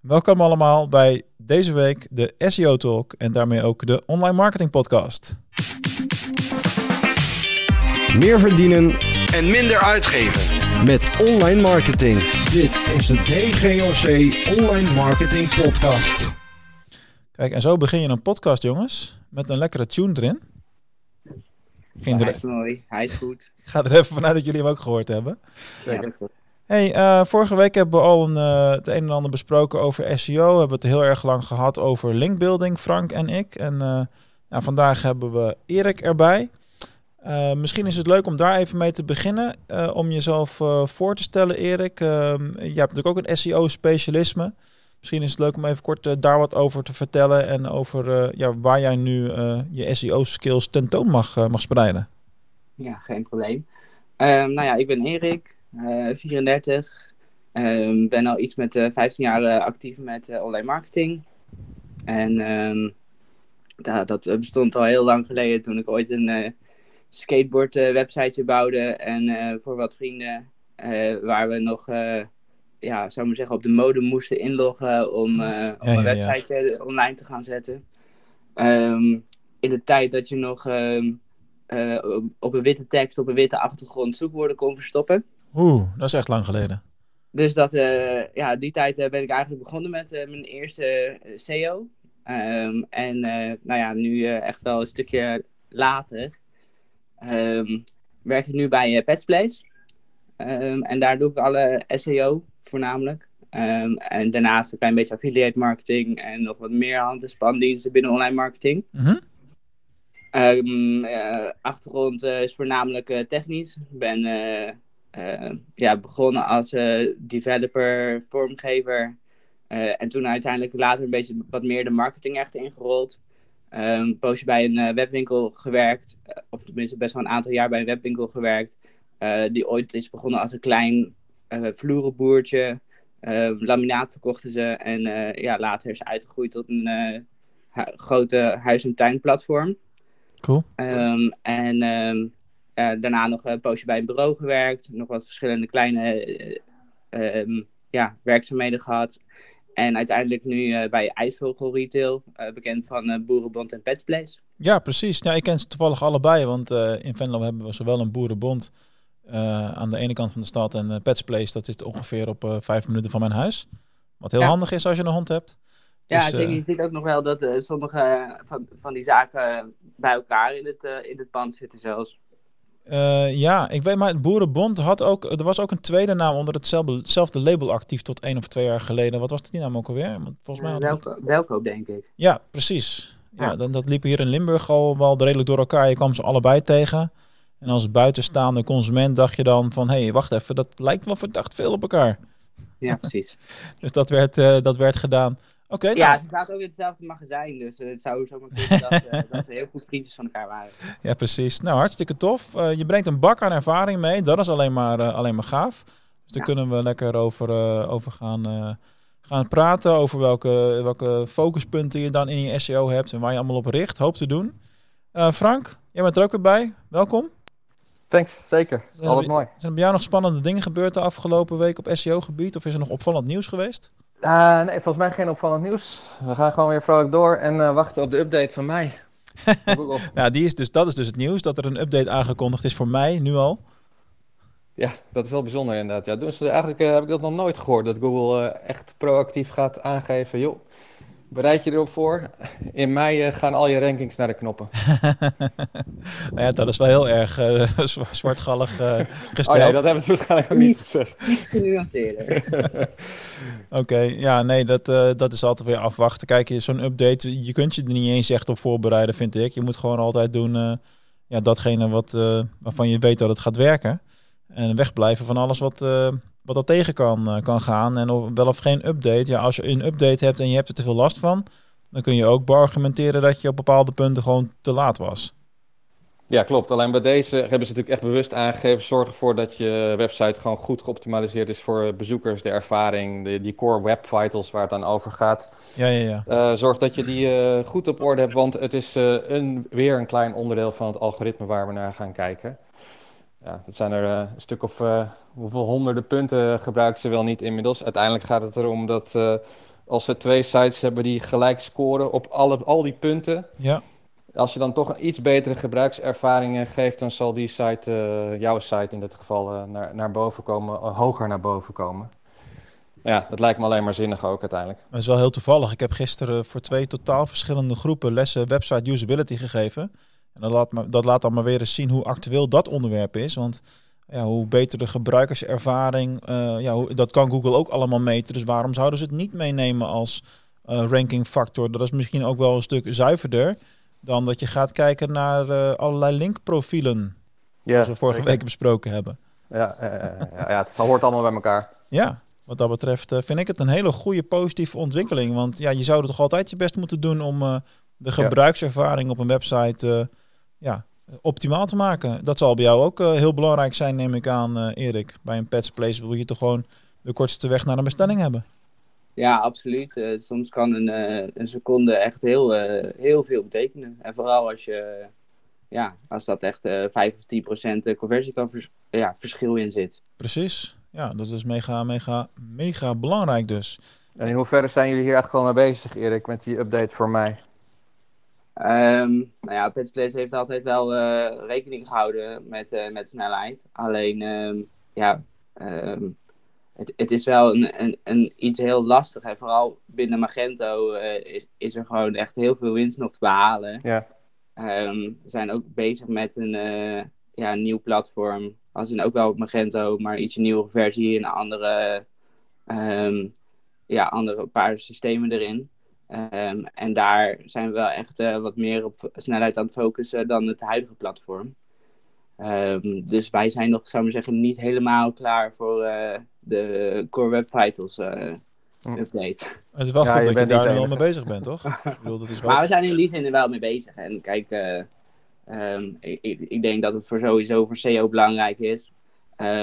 Welkom allemaal bij deze week de SEO Talk en daarmee ook de Online Marketing Podcast. Meer verdienen en minder uitgeven. met online marketing. Dit is de DGOC Online Marketing Podcast. Kijk, en zo begin je een podcast, jongens, met een lekkere tune erin. Ging Hij er, is mooi, hij is goed. ik ga er even vanuit dat jullie hem ook gehoord hebben. Ja, goed. Hey, eh, vorige week hebben we al een, eh, het een en ander besproken over SEO. We hebben het heel erg lang gehad over linkbuilding, Frank en ik. En eh, nou, vandaag hebben we Erik erbij. Misschien is het leuk om daar even mee te beginnen. om jezelf voor te stellen, Erik. Je hebt natuurlijk ook een SEO-specialisme. Misschien is het leuk om even kort daar wat over te vertellen. En over ja, waar jij nu je SEO-skills tentoon mag, mag spreiden. Ja, geen probleem. Ehm, nou ja, ik ben Erik, 34. Ehm, ben al iets met eh 15 jaar eh, actief met eh, online marketing. En ehm, ja, dat eh, bestond al heel lang geleden toen ik ooit een eh, skateboard eh, websiteje bouwde. En eh, voor wat vrienden eh, waar we nog, eh, ja, zou maar zeggen, op de mode moesten inloggen om, eh, een ja, website eh, online te gaan zetten. Ehm, in de tijd dat je nog eh, op een witte tekst, op een witte achtergrond zoekwoorden kon verstoppen. Oeh, dat is echt lang geleden. Dus dat, eh, ja, die tijd eh, ben ik eigenlijk begonnen met eh, mijn eerste SEO. Ehm, en nou ja, nu echt wel een stukje later ehm, werk ik nu bij eh, Petsplace. Ehm, en daar doe ik alle SEO voornamelijk. En daarnaast een klein beetje affiliate marketing en nog wat meer hand- en spandiensten binnen online marketing. Mhm. Achtergrond is voornamelijk technisch. Ik ben eh, ja, begonnen als eh, developer, vormgever. eh, en toen uiteindelijk later een beetje wat meer de marketing echt ingerold. Een poosje bij een webwinkel gewerkt. of tenminste best wel een aantal jaar bij een webwinkel gewerkt. die ooit is begonnen als een klein vloerenboertje. Laminaat verkochten ze. En ja, later is uitgegroeid tot een hu- grote huis- en tuinplatform. Cool. Ehm, en ehm, eh, daarna nog een poosje bij een bureau gewerkt. Nog wat verschillende kleine eh, ehm, ja, werkzaamheden gehad. En uiteindelijk nu eh, bij IJsvogel Retail, eh, bekend van eh, Boerenbond en Pets Place. Ja, precies. Ja, ik ken ze toevallig allebei, want eh, in Venlo hebben we zowel een boerenbond eh, aan de ene kant van de stad en uh, Pets Place, dat is ongeveer op eh, vijf minuten van mijn huis. Wat heel Ja. handig is als je een hond hebt. Ja, Dus, ik denk, eh, je ziet ook nog wel dat eh, sommige van, van die zaken bij elkaar in het, eh, in het pand zitten zelfs. Eh, ja, ik weet maar, het Boerenbond had ook, er was ook een tweede naam onder hetzelfde, label actief tot één of twee jaar geleden. Wat was die naam ook alweer? Want volgens mij welko- denk ik. Ja, precies. Ja, Ja. dan, dat liep hier in Limburg al wel redelijk door elkaar. Je kwam ze allebei tegen. En als buitenstaande consument dacht je dan van... hé, hey, wacht even, dat lijkt wel verdacht veel op elkaar. Ja, precies. Dus dat werd, eh, dat werd gedaan. Oké, Ja, nou, ze zaten ook in hetzelfde magazijn, dus eh, het zou zomaar kunnen dat, eh, dat ze heel goed vriendjes van elkaar waren. ja, precies. Nou, hartstikke tof. Eh, je brengt een bak aan ervaring mee. Dat is alleen maar, eh, alleen maar gaaf. Dus daar Ja. kunnen we lekker over, eh, over gaan, eh, gaan praten. Over welke, welke focuspunten je dan in je SEO hebt. En waar je allemaal op richt. Hoop te doen. Eh, Frank, jij bent er ook weer bij. Welkom. Thanks, zeker. Altijd we- mooi. Zijn er bij jou nog spannende dingen gebeurd de afgelopen week op SEO-gebied? Of is er nog opvallend nieuws geweest? Eh, nee, volgens mij geen opvallend nieuws. We gaan gewoon weer vrolijk door en eh, wachten op de update van mij. Ja, die is dus, dat is dus het nieuws, dat er een update aangekondigd is voor mij, nu al. Ja, dat is wel bijzonder inderdaad. Ja, eigenlijk eh, heb ik dat nog nooit gehoord, dat Google echt proactief gaat aangeven. Joh, bereid je erop voor. In mei eh, gaan al je rankings naar de knoppen. nou ja, dat is wel heel erg eh, zwa- zwartgallig eh, gesteld. Oh nee, dat hebben ze waarschijnlijk ook niet gezegd. Iets genuanceerder. Oké, ja, nee, dat, eh, dat is altijd weer afwachten. Kijk, je- zo'n update, je kunt je er niet eens echt op voorbereiden, vind ik. Je moet gewoon altijd doen eh, ja, datgene wat, eh, waarvan je weet dat het gaat werken. En wegblijven van alles wat, eh, wat er tegen kan, eh, kan gaan. En of, wel of geen update. Ja, als je een update hebt en je hebt er te veel last van, dan kun je ook beargumenteren dat je op bepaalde punten gewoon te laat was. Ja, klopt. Alleen bij deze hebben ze natuurlijk echt bewust aangegeven. Zorg ervoor dat je website gewoon goed geoptimaliseerd is voor bezoekers, de ervaring, de, die core web vitals waar het aan over gaat. Ja, ja, ja. Eh, zorg dat je die eh, goed op orde hebt, want het is een, weer een klein onderdeel van het algoritme waar we naar gaan kijken. Ja, dat zijn er eh, een stuk of eh, hoeveel honderden punten gebruiken ze wel niet inmiddels. Uiteindelijk gaat het erom dat eh, als ze twee sites hebben die gelijk scoren op alle, al die punten. Ja. Als je dan toch een iets betere gebruikservaring geeft, dan zal die site, jouw site in dit geval, naar, naar boven komen, hoger naar boven komen. Ja, dat lijkt me alleen maar zinnig ook uiteindelijk. Dat is wel heel toevallig. Ik heb gisteren voor twee totaal verschillende groepen lessen website usability gegeven. En dat laat, me, dat laat dan maar weer eens zien hoe actueel dat onderwerp is. Want ja, hoe beter de gebruikerservaring, uh, ja, hoe, dat kan Google ook allemaal meten. Dus waarom zouden ze het niet meenemen als uh, ranking factor? Dat is misschien ook wel een stuk zuiverder dan dat je gaat kijken naar uh, allerlei linkprofielen. Ja, zoals we vorige zeker. week besproken hebben. Ja, ja, ja, het hoort allemaal bij elkaar. Ja, wat dat betreft vind ik het een hele goede positieve ontwikkeling. Want ja, je zou er toch altijd je best moeten doen om de gebruikservaring op een website ja, optimaal te maken. Dat zal bij jou ook uh, heel belangrijk zijn, neem ik aan, uh, Erik. Bij een Pets Place wil je toch gewoon de kortste weg naar een bestelling hebben. Ja, absoluut. Uh, soms kan een, een seconde echt heel, heel veel betekenen. En vooral als je, ja, als dat echt 5 of 10 procent conversie kan vers ja, verschil in zit. Precies. Ja, dat is mega, mega, mega belangrijk dus. En in hoeverre zijn jullie hier echt al mee bezig, Erik, met die update voor mij? Um, nou ja, Petsplace heeft altijd wel uh, rekening gehouden met, uh, met snelheid. Alleen, um, ja, um, het, het is wel een, een, een, iets heel lastig. En vooral binnen Magento uh, is, is er gewoon echt heel veel winst nog te behalen. Ja. we zijn ook bezig met een, ja, een nieuw platform. Als in ook wel Magento, maar iets een nieuwe versie, een andere, ja, andere paar systemen erin. Um, en daar zijn we wel echt uh, wat meer op snelheid aan het focussen dan het huidige platform. Um, dus wij zijn nog, zou ik maar zeggen, niet helemaal klaar voor uh, de Core Web Vitals uh, update. Het is wel ja, goed je dat je daar nu al mee bezig bent, toch? ik bedoel, dat is wel... Maar we zijn in die zin er wel mee bezig. En kijk, um, ik, ik, denk dat het voor sowieso voor SEO belangrijk is.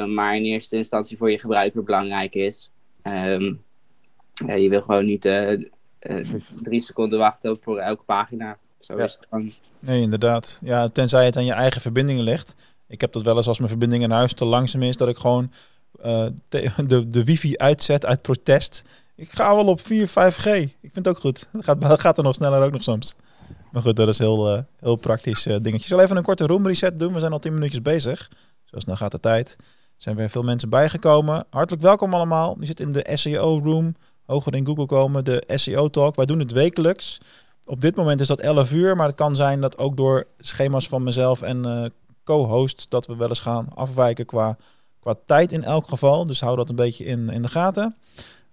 maar in eerste instantie voor je gebruiker belangrijk is. ja, je wil gewoon niet uh, drie seconden wachten voor elke pagina. Zo ja. is het gewoon. Nee, inderdaad. Ja, tenzij het aan je eigen verbindingen ligt. Ik heb dat wel eens als mijn verbinding in huis te langzaam is, dat ik gewoon uh, de, de wifi uitzet uit protest. Ik ga wel op 4, 5G. Ik vind het ook goed. Dat gaat, gaat er nog sneller ook nog soms. Maar goed, dat is heel, uh, heel praktisch uh, dingetje. Ik zal even een korte room reset doen. We zijn al 10 minuutjes bezig. Zo snel gaat de tijd. Er zijn weer veel mensen bijgekomen. Hartelijk welkom allemaal. Je zit in de SEO room hoger in Google komen, de SEO Talk. Wij doen het wekelijks. Op dit moment is dat 11 uur, maar het kan zijn dat ook door schema's van mezelf en uh, co-hosts dat we wel eens gaan afwijken qua, qua tijd in elk geval. Dus hou dat een beetje in, in de gaten.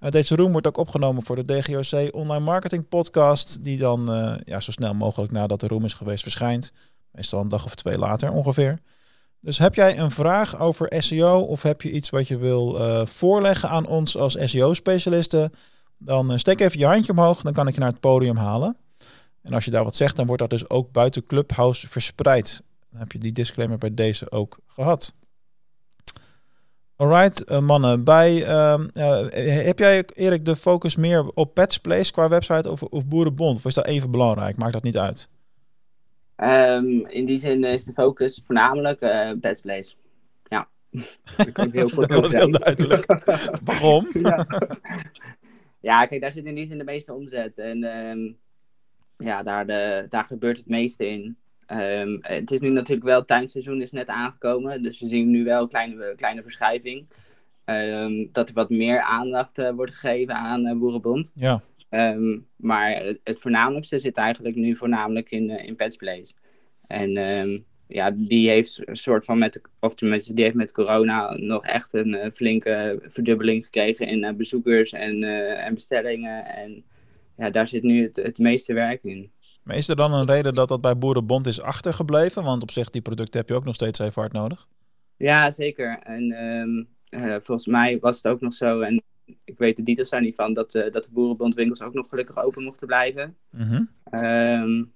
Uh, deze room wordt ook opgenomen voor de DGOC Online Marketing Podcast, die dan uh, ja, zo snel mogelijk nadat de room is geweest verschijnt. Meestal een dag of twee later ongeveer. Dus heb jij een vraag over SEO of heb je iets wat je wil uh, voorleggen aan ons als SEO-specialisten? Dan uh, steek even je handje omhoog, dan kan ik je naar het podium halen. En als je daar wat zegt, dan wordt dat dus ook buiten Clubhouse verspreid. Dan heb je die disclaimer bij deze ook gehad. Alright, uh, mannen. Bij, ehm, heb jij, Erik, de focus meer op Pets Place qua website of, of Boerenbond? Of is dat even belangrijk? Maakt dat niet uit? Um, in die zin is de focus voornamelijk uh, Best Place. Ja, dat, kan heel dat was heel duidelijk. Waarom? ja. ja. kijk, daar zit in die zin de meeste omzet. En um, ja, daar, de, daar gebeurt het meeste in. Um, het is nu natuurlijk wel, het tuinseizoen is net aangekomen. Dus we zien nu wel een kleine, kleine verschuiving. dat er wat meer aandacht uh, wordt gegeven aan uh, Boerenbond. Ja. Um, maar het, het, voornamelijkste zit eigenlijk nu voornamelijk in, uh, in Pets Place. En um, ja, die heeft een soort van met, de, of tenminste, die heeft met corona nog echt een uh, flinke verdubbeling gekregen in uh, bezoekers en, en bestellingen. En ja, daar zit nu het, het meeste werk in. Maar is er dan een reden dat dat bij Boerenbond is achtergebleven? Want op zich, die producten heb je ook nog steeds even hard nodig. Ja, zeker. En um, volgens mij was het ook nog zo, en ik weet de details daar niet van, dat, uh, dat de boerenbondwinkels ook nog gelukkig open mochten blijven. Mm um,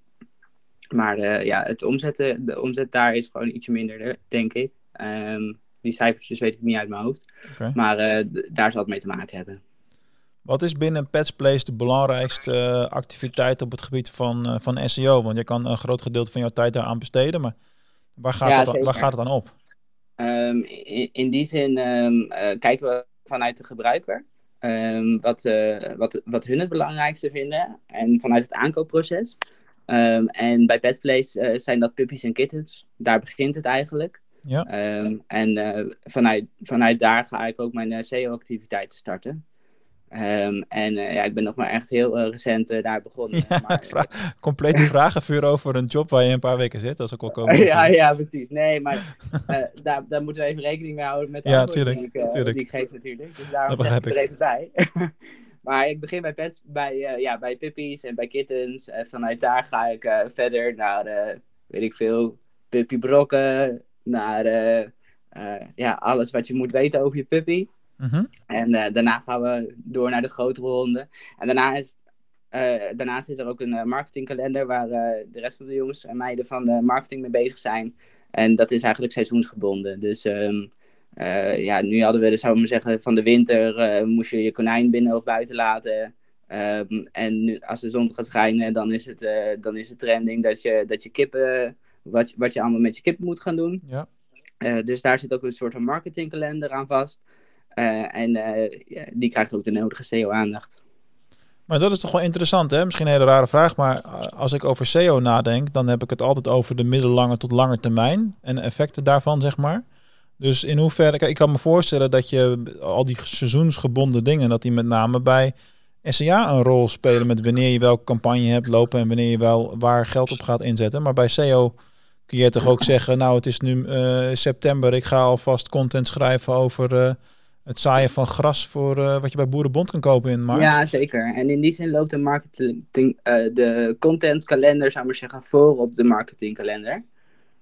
maar uh, ja, het omzetten, de omzet daar is gewoon ietsje minder, denk ik. Um, die cijfertjes weet ik niet uit mijn hoofd. Okay. Maar uh, daar zal het mee te maken hebben. Wat is binnen Pets Place de belangrijkste activiteit op het gebied van, van SEO? Want je kan een groot gedeelte van jouw tijd daar aan besteden, maar waar gaat, ja, dat, waar gaat het dan op? Um, in, in, die zin um, uh, kijken we vanuit de gebruiker. ehm, wat, eh, wat, wat hun het belangrijkste vinden. En vanuit het aankoopproces. Ehm, en bij Petplace eh, zijn dat puppies en kittens. Daar begint het eigenlijk. Ja. Ehm, en eh, vanuit, vanuit daar ga ik ook mijn SEO-activiteiten starten. Ehm, en eh, ja, ik ben nog maar echt heel eh, recent eh, daar begonnen. Ja, maar, vra- complete vragenvuur over een job waar je een paar weken zit. Is ook wel komisch. ja, ja, precies. Nee, maar daar, daar moeten we even rekening mee houden met de Ja, tuurlijk, die, ik, tuurlijk. die ik geef natuurlijk. Dus daarom Dat zeg ik begrijp er even bij. maar ik begin bij, pets, bij, ja, bij puppies en bij kittens. En vanuit daar ga ik verder naar, weet ik veel, puppybrokken. Naar ja, alles wat je moet weten over je puppy. Mhm. En eh, daarna gaan we door naar de grotere honden. En daarna is, eh, daarnaast is er ook een eh, marketingkalender waar de rest van de jongens en meiden van de marketing mee bezig zijn. En dat is eigenlijk seizoensgebonden. Dus ehm, eh, ja, nu hadden we, dus, zou ik maar zeggen, van de winter moest je je konijn binnen of buiten laten. Ehm, en nu, als de zon gaat schijnen, dan is het, dan is het trending dat je, dat je kippen, wat, je- wat je allemaal met je kippen moet gaan doen. Ja. Dus daar zit ook een soort van marketingkalender aan vast. Eh, en eh, die krijgt ook de nodige SEO-aandacht. Maar dat is toch wel interessant, hè? Misschien een hele rare vraag, maar uh, als ik over SEO nadenk, dan heb ik het altijd over de middellange tot lange termijn en effecten daarvan, zeg maar. Dus in hoeverre, kijk, ik kan me voorstellen dat je al die seizoensgebonden dingen, dat die met name bij SEA een rol spelen met wanneer je welke campagne hebt lopen en wanneer je wel waar geld op gaat inzetten. Maar bij SEO kun je toch ook zeggen, nou het is nu eh, september, ik ga alvast content schrijven over eh, het zaaien van gras voor eh, wat je bij Boerenbond kan kopen in maart. Ja, zeker. En in die zin loopt de marketing, eh, de contentkalender, zou ik maar zeggen, voor op de marketingkalender.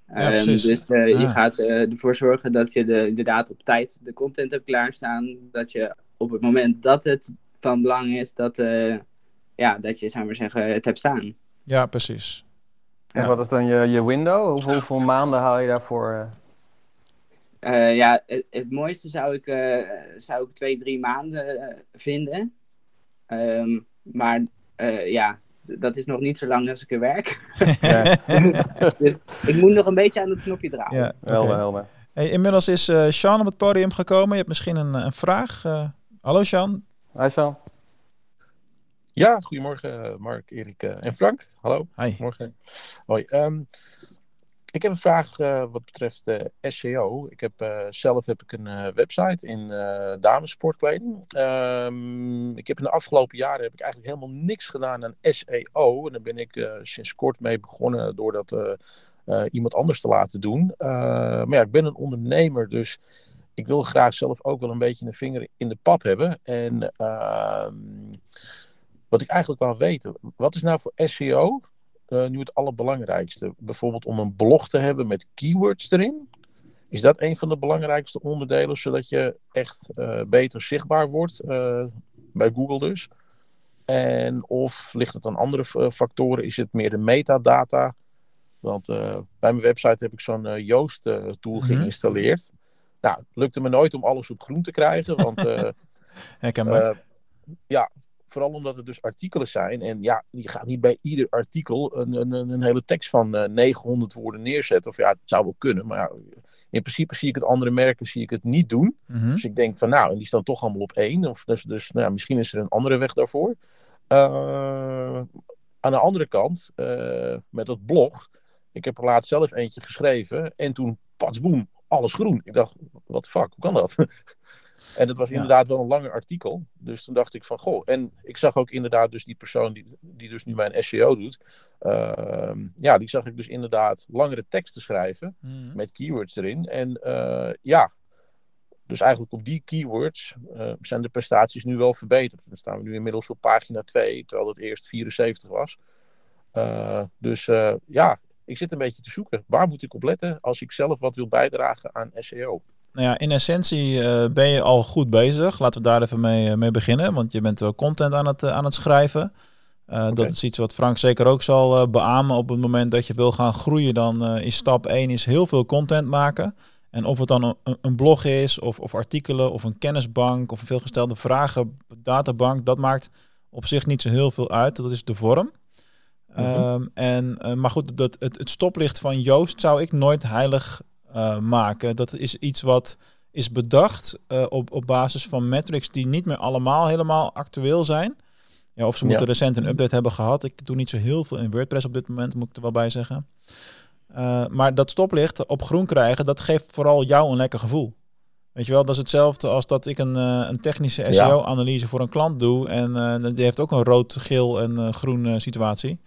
Ehm, precies. dus eh, je gaat ervoor zorgen dat je de, inderdaad op tijd de content hebt klaarstaan. Dat je op het moment dat het van belang is, dat, eh, ja, dat je, zou maar zeggen, het hebt staan. Ja, precies. En Ja. wat is dan je, je window? Hoeveel, hoeveel maanden haal je daarvoor? Eh? Ja, het, het mooiste zou ik, eh, zou ik twee, drie maanden eh, vinden. Ehm, maar eh, ja, dat is nog niet zo lang als ik er werk. Ja, dus ik moet nog een beetje aan het knopje draaien. Ja, helder, helder. Hey, inmiddels is eh Sean op het podium gekomen. Je hebt misschien een, een vraag. Eh, hallo Sean. Hi Sean. Ja, goedemorgen Mark, Erik en Frank. Hallo, Hi. morgen. Hoi. ehm, ik heb een vraag eh, wat betreft SEO. Ik heb, eh, zelf heb ik een eh, website in damesportkleding. Ehm, ik heb in de afgelopen jaren heb ik eigenlijk helemaal niks gedaan aan SEO. En daar ben ik sinds kort mee begonnen door dat iemand anders te laten doen. Maar ja, ik ben een ondernemer, dus ik wil graag zelf ook wel een beetje een vinger in de pap hebben. En ehm, wat ik eigenlijk wou weten, wat is nou voor SEO eh, nu het allerbelangrijkste? Bijvoorbeeld om een blog te hebben met keywords erin. Is dat een van de belangrijkste onderdelen, zodat je echt eh, beter zichtbaar wordt, eh, bij Google dus? En of ligt het aan andere factoren? Is het meer de metadata? Want bij mijn website heb ik zo'n Joost-tool Mhm. geïnstalleerd. Nou, het lukte me nooit om alles op groen te krijgen, want Herkenbaar. ja, vooral omdat het dus artikelen zijn. En ja, je gaat niet bij ieder artikel een, een, een hele tekst van eh 900 woorden neerzetten. Of ja, het zou wel kunnen. Maar ja, in principe zie ik het andere merken zie ik het niet doen. Mhm. Dus ik denk van nou, en die staan toch allemaal op één. Of dus, dus nou ja, misschien is er een andere weg daarvoor. Eh, aan de andere kant, eh, met dat blog. Ik heb er laatst zelf eentje geschreven. En toen, pats boem, alles groen. Ik dacht, wat de fuck, hoe kan dat? En het was inderdaad wel een langer artikel. Dus toen dacht ik van, goh. En ik zag ook inderdaad dus die persoon die, die dus nu mijn SEO doet. ehm, ja, die zag ik dus inderdaad langere teksten schrijven. Mhm. Met keywords erin. En eh, ja, dus eigenlijk op die keywords eh, zijn de prestaties nu wel verbeterd. Dan staan we nu inmiddels op pagina 2, terwijl het eerst 74 was. Eh, dus ja, ik zit een beetje te zoeken. Waar moet ik op letten als ik zelf wat wil bijdragen aan SEO? Nou ja, in essentie eh, ben je al goed bezig. Laten we daar even mee, eh, mee beginnen. Want je bent wel content aan het, eh, aan het schrijven. Dat is iets wat Frank zeker ook zal beamen. Op het moment dat je wil gaan groeien, dan is stap 1 is heel veel content maken. En of het dan een, een blog is, of, of artikelen, of een kennisbank, of een veelgestelde vragen databank, dat maakt op zich niet zo heel veel uit. Dat is de vorm. Ehm, en, maar goed, dat, het, het stoplicht van Joost zou ik nooit heilig eh, maken. Dat is iets wat is bedacht eh, op, op basis van metrics die niet meer allemaal helemaal actueel zijn. Ja, of ze moeten Ja. recent een update hebben gehad. Ik doe niet zo heel veel in WordPress op dit moment, moet ik er wel bij zeggen. Eh, maar dat stoplicht op groen krijgen, dat geeft vooral jou een lekker gevoel. Weet je wel, dat is hetzelfde als dat ik een, een technische Ja. SEO-analyse voor een klant doe. En die heeft ook een rood, geel en groen situatie.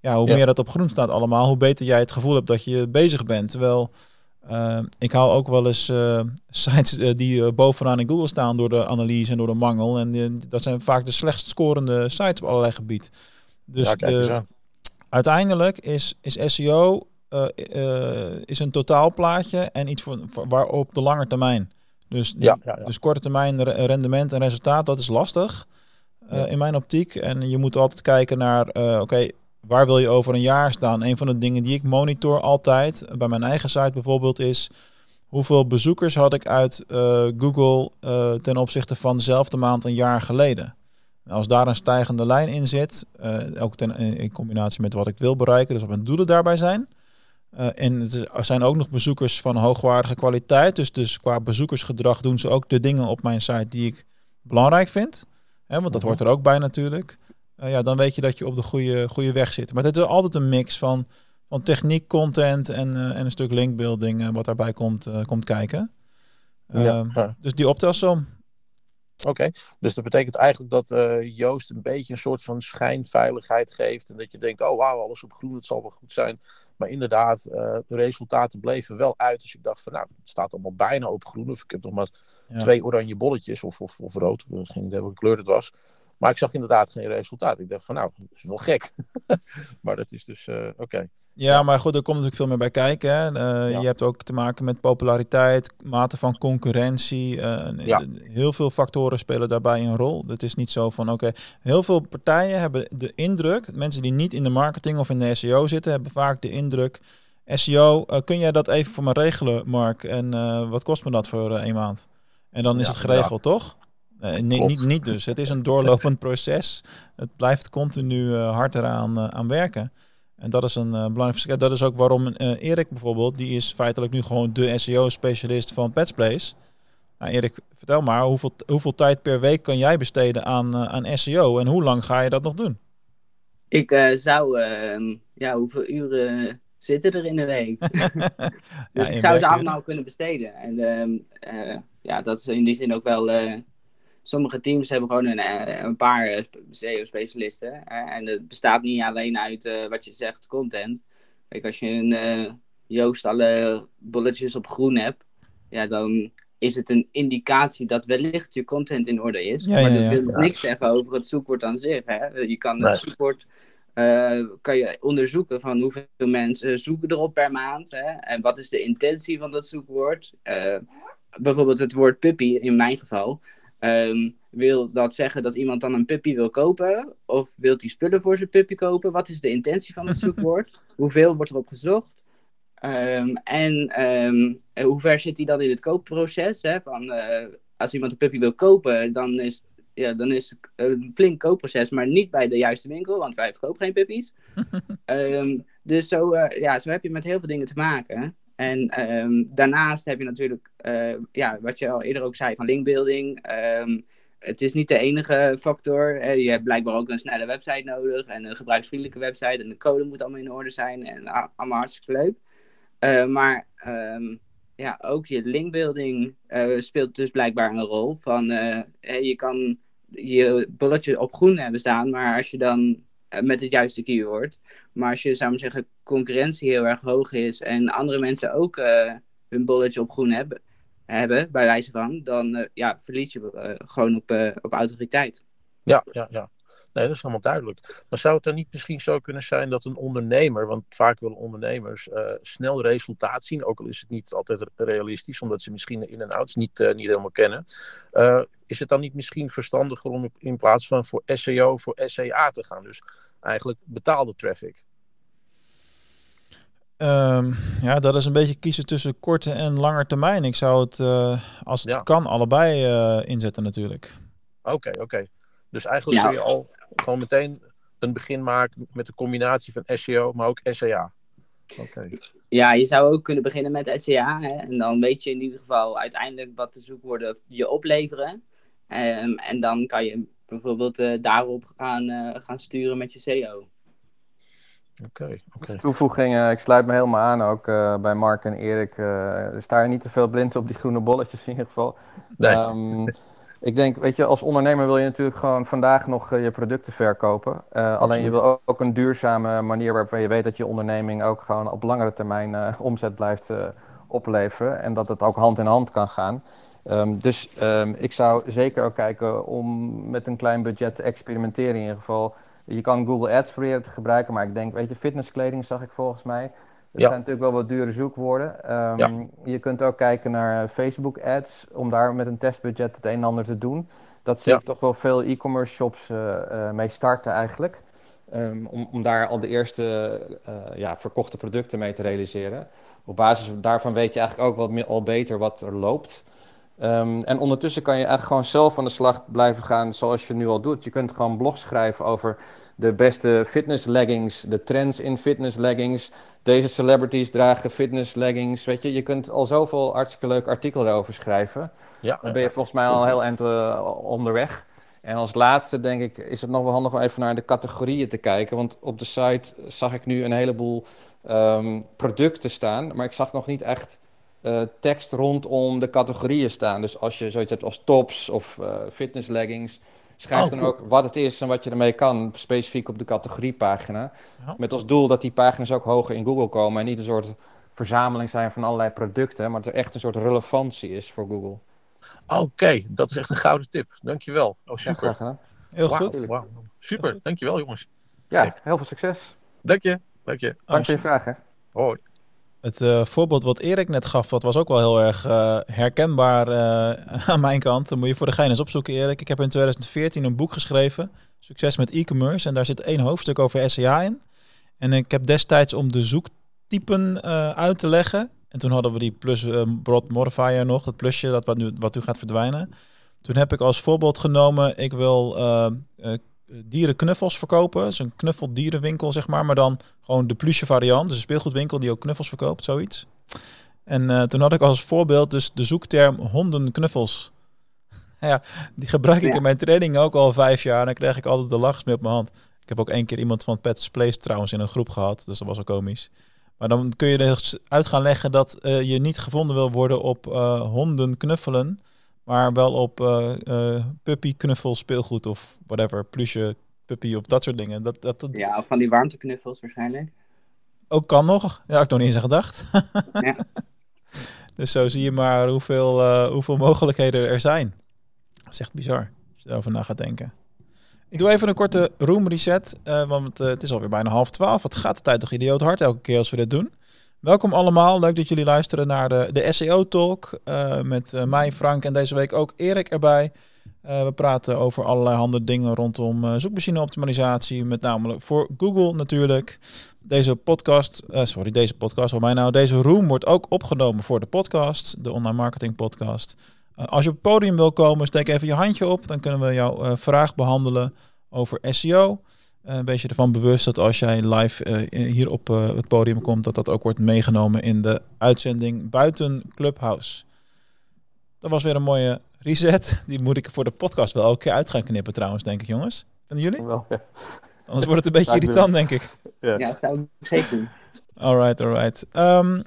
Ja, hoe Ja. meer dat op groen staat allemaal, hoe beter jij het gevoel hebt dat je bezig bent. Terwijl eh, ik haal ook wel eens eh, sites eh, die eh, bovenaan in Google staan door de analyse en door de mangel. En dat zijn vaak de slechtst scorende sites op allerlei gebied. Dus ja, de, uiteindelijk is, is SEO is een totaalplaatje en iets voor, voor- waar op de lange termijn. Dus, Ja, dus korte termijn re- rendement en resultaat, dat is lastig in mijn optiek. En je moet altijd kijken naar, oké, waar wil je over een jaar staan? Een van de dingen die ik monitor altijd, bij mijn eigen site bijvoorbeeld, is hoeveel bezoekers had ik uit eh, Google eh, ten opzichte van dezelfde maand een jaar geleden. En Als daar een stijgende lijn in zit, eh, ook ten, in combinatie met wat ik wil bereiken, dus wat mijn doelen daarbij zijn. En het er zijn ook nog bezoekers van hoogwaardige kwaliteit. Dus, dus qua bezoekersgedrag doen ze ook de dingen op mijn site die ik belangrijk vind. Hè, want dat Mhm. hoort er ook bij natuurlijk. Eh, ja, dan weet je dat je op de goede, goede weg zit. Maar het is altijd een mix van, van techniek, content en, eh, en een stuk linkbuilding eh, wat daarbij komt, komt kijken. Ja, ja. Dus die optelsom. Oké, dus dat betekent eigenlijk dat Joost een beetje een soort van schijnveiligheid geeft. En dat je denkt, oh wauw, alles op groen, het zal wel goed zijn. Maar inderdaad, de resultaten bleven wel uit. Dus ik dacht van, nou, het staat allemaal bijna op groen. Of ik heb nog maar Ja. twee oranje bolletjes of, of, of rood. Geen idee welke kleur het was. Maar ik zag inderdaad geen resultaat. Ik dacht van, nou, dat is wel gek. maar dat is dus, eh, oké. Ja, maar goed, er komt natuurlijk veel meer bij kijken. Hè. Eh, Ja. Je hebt ook te maken met populariteit, mate van concurrentie. eh, Ja. Heel veel factoren spelen daarbij een rol. Het is niet zo van, oké, heel veel partijen hebben de indruk, mensen die niet in de marketing of in de SEO zitten, hebben vaak de indruk, SEO, kun jij dat even voor me regelen, Mark? En wat kost me dat voor een maand? En dan is Ja, het geregeld, toch? Nee, niet, niet, dus. Het is een doorlopend proces. Het blijft continu eh, hard eraan eh, aan werken. En dat is een eh, belangrijk verschil. Dat is ook waarom eh, Erik bijvoorbeeld, die is feitelijk nu gewoon de SEO-specialist van Petsplace. Nou, Erik, vertel maar, hoeveel, hoeveel tijd per week kan jij besteden aan, eh, aan SEO en hoe lang ga je dat nog doen? Ik eh, zou, ehm, ja, hoeveel uren zitten er in de week? Dus Ja, ik zou ze allemaal kunnen besteden. En ehm, eh, ja, dat is in die zin ook wel. Sommige teams hebben gewoon een, eh, een paar eh, spe- SEO-specialisten. en het bestaat niet alleen uit eh, wat je zegt, content. Kijk, als je een eh, Joost alle bolletjes op groen hebt, ja, dan is het een indicatie dat wellicht je content in orde is. Ja, maar ja, dat wil Ja. niks zeggen over het zoekwoord aan zich. Hè? Je kan het zoekwoord eh, kan je onderzoeken van hoeveel mensen zoeken erop per maand. Hè? En wat is de intentie van dat zoekwoord? Eh, bijvoorbeeld het woord puppy in mijn geval. Ehm, wil dat zeggen dat iemand dan een puppy wil kopen? Of wil hij spullen voor zijn puppy kopen? Wat is de intentie van het zoekwoord? Hoeveel wordt erop gezocht? Ehm, en en hoe ver zit hij dan in het koopproces? Hè? Van, eh, als iemand een puppy wil kopen, dan is, ja, dan is het een flink koopproces, maar niet bij de juiste winkel, want wij verkopen geen puppies. Dus zo, eh, ja, zo heb je met heel veel dingen te maken. En ehm, daarnaast heb je natuurlijk, eh, ja, wat je al eerder ook zei, van linkbuilding. Ehm, het is niet de enige factor. Je hebt blijkbaar ook een snelle website nodig en een gebruiksvriendelijke website. En de code moet allemaal in orde zijn en allemaal hartstikke leuk. Eh, maar ehm, ja, ook je linkbuilding eh, speelt dus blijkbaar een rol. Van, hè, je kan je bulletje op groen hebben staan, maar als je dan met het juiste keyword. Maar als je, zou ik zeggen, concurrentie heel erg hoog is en andere mensen ook eh, hun bolletje op groen hebben, hebben bij wijze van, dan eh, ja, verlies je eh, gewoon op, op autoriteit. Ja, ja, ja. Nee, dat is helemaal duidelijk. Maar zou het dan niet misschien zo kunnen zijn dat een ondernemer, want vaak willen ondernemers snel resultaat zien, ook al is het niet altijd realistisch, omdat ze misschien in- en outs niet, niet helemaal kennen. Is het dan niet misschien verstandiger om in plaats van voor SEO voor SEA te gaan? Dus eigenlijk betaalde traffic. Ehm, ja, dat is een beetje kiezen tussen korte en lange termijn. Ik zou het, eh, als het Ja. kan, allebei eh, inzetten natuurlijk. Oké, oké. Dus eigenlijk Ja. kun je al gewoon meteen een begin maken met een combinatie van SEO, maar ook SEA. Oké. Ja, je zou ook kunnen beginnen met SEA. Hè, en dan weet je in ieder geval uiteindelijk wat de zoekwoorden je opleveren. Ehm, en dan kan je bijvoorbeeld eh, daarop gaan, eh, gaan sturen met je SEO. Oké, oké. Toevoeging, eh, ik sluit me helemaal aan ook eh, bij Mark en Erik. eh, er sta je niet te veel blind op die groene bolletjes in ieder geval. Nee. Ehm, ik denk, weet je, als ondernemer wil je natuurlijk gewoon vandaag nog eh, je producten verkopen. Alleen je wil ook, een duurzame manier waarvan je weet dat je onderneming ook gewoon op langere termijn omzet blijft opleveren. En dat het ook hand in hand kan gaan. Ehm, dus ehm, ik zou zeker ook kijken om met een klein budget te experimenteren in ieder geval. Je kan Google Ads proberen te gebruiken, maar ik denk, weet je, fitnesskleding zag ik volgens mij. Ja. zijn natuurlijk wel wat dure zoekwoorden. Ehm, Ja. Je kunt ook kijken naar eh, Facebook ads, om daar met een testbudget het een en ander te doen. Dat zie Ja. ik toch wel veel e-commerce shops eh, eh, mee starten eigenlijk. Ehm, om, om daar al de eerste ja, verkochte producten mee te realiseren. Op basis daarvan weet je eigenlijk ook wat al beter wat er loopt. Ehm, en ondertussen kan je eigenlijk gewoon zelf aan de slag blijven gaan zoals je nu al doet. Je kunt gewoon blogs schrijven over de beste fitness leggings, de trends in fitness leggings. Deze celebrities dragen fitness leggings. Weet je, je kunt al zoveel hartstikke leuk artikel daarover schrijven. Ja, Dan ben je volgens mij al heel eind eh, onderweg. En als laatste denk ik, is het nog wel handig om even naar de categorieën te kijken. Want op de site zag ik nu een heleboel ehm, producten staan, maar ik zag nog niet echt eh, tekst rondom de categorieën staan. Dus als je zoiets hebt als tops of eh fitness leggings, schrijf Oh, dan ook wat het is en wat je ermee kan, specifiek op de categoriepagina. Ja. Met als doel dat die pagina's ook hoger in Google komen en niet een soort verzameling zijn van allerlei producten, maar dat er echt een soort relevantie is voor Google. Oké, dat is echt een gouden tip. Dankjewel. Oh, Ja, super. graag gedaan. Heel goed. Super, dankjewel jongens. Ja, heel veel succes. Dank je. Dank je. Dank voor je vragen. Hoi. Het eh, voorbeeld wat Erik net gaf, dat was ook wel heel erg eh, herkenbaar eh, aan mijn kant. Dan moet je voor degene eens opzoeken, Erik. Ik heb in 2014 een boek geschreven, Succes met e-commerce. En daar zit één hoofdstuk over SEA in. En ik heb destijds om de zoektypen uit te leggen. En toen hadden we die plus broad modifier nog, het plusje dat wat nu, wat nu gaat verdwijnen. Toen heb ik als voorbeeld genomen, ik wil dierenknuffels verkopen. Dus een knuffeldierenwinkel, zeg maar. Maar dan gewoon de plusje variant. Dus een speelgoedwinkel die ook knuffels verkoopt, zoiets. En eh, toen had ik als voorbeeld dus de zoekterm hondenknuffels. ja, die gebruik ik Ja. in mijn training ook al vijf jaar. En dan krijg ik altijd de lachs mee op mijn hand. Ik heb ook één keer iemand van Pets Place trouwens in een groep gehad. Dus dat was wel komisch. Maar dan kun je er uit gaan leggen dat eh, je niet gevonden wil worden op eh, honden knuffelen. Maar wel op eh, eh, puppy knuffel speelgoed of whatever. Plusje puppy of dat soort dingen. Dat, dat, dat Ja, of van die warmteknuffels waarschijnlijk. ook kan nog. Ja, ik nog niet eens aan gedacht. Ja. Dus zo zie je maar hoeveel, eh, hoeveel mogelijkheden er zijn. Dat is echt bizar, als je erover na gaat denken. Ik doe even een korte room reset, want het is alweer bijna half twaalf. Wat gaat de tijd toch idioot hard elke keer als we dit doen. Welkom allemaal, leuk dat jullie luisteren naar de, de SEO Talk eh, met eh, mij, Frank en deze week ook Erik erbij. Eh, we praten over allerlei handen dingen rondom zoekmachine-optimalisatie, met name voor Google natuurlijk. Deze podcast, sorry, deze podcast, voor mij nou, deze room wordt ook opgenomen voor de podcast, de online marketing podcast. Als je op het podium wil komen, steek even je handje op, dan kunnen we jouw vraag behandelen over SEO. Uh, wees je ervan bewust dat als jij live uh, hier op uh, het podium komt, dat dat ook wordt meegenomen in de uitzending buiten Clubhouse. Dat was weer een mooie reset. Die moet ik voor de podcast wel elke keer uit gaan knippen trouwens, denk ik jongens. Vinden jullie? Wel, ja. Anders wordt het een beetje irritant, denk ik. Ja, ja dat zou ik zeker doen. Alright, alright. Um,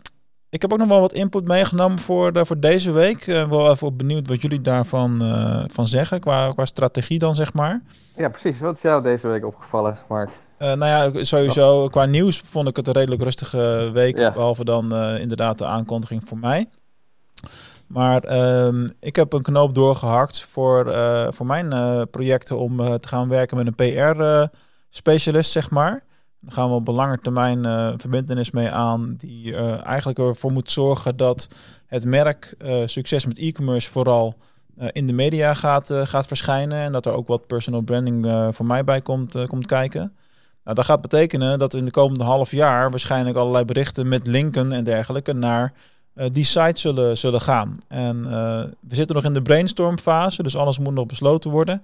ik heb ook nog wel wat input meegenomen voor, uh, voor deze week. Uh, wel even benieuwd wat jullie daarvan uh, van zeggen, qua, qua strategie dan, zeg maar. Ja, precies. Wat is jou deze week opgevallen, Mark? Uh, nou ja, sowieso qua nieuws vond ik het een redelijk rustige week. Ja. Behalve dan inderdaad de aankondiging voor mij. Maar um, ik heb een knoop doorgehakt voor, voor mijn projecten om te gaan werken met een PR-specialist, zeg maar. Daar gaan we op een lange termijn uh, verbindenis mee aan, die uh, eigenlijk ervoor moet zorgen dat het merk uh, succes met e-commerce vooral in de media gaat, gaat verschijnen. En dat er ook wat personal branding voor mij bij komt, komt kijken. Nou, dat gaat betekenen dat in de komende half jaar waarschijnlijk allerlei berichten met linken en dergelijke naar die site zullen, zullen gaan. En we zitten nog in de brainstormfase, dus alles moet nog besloten worden.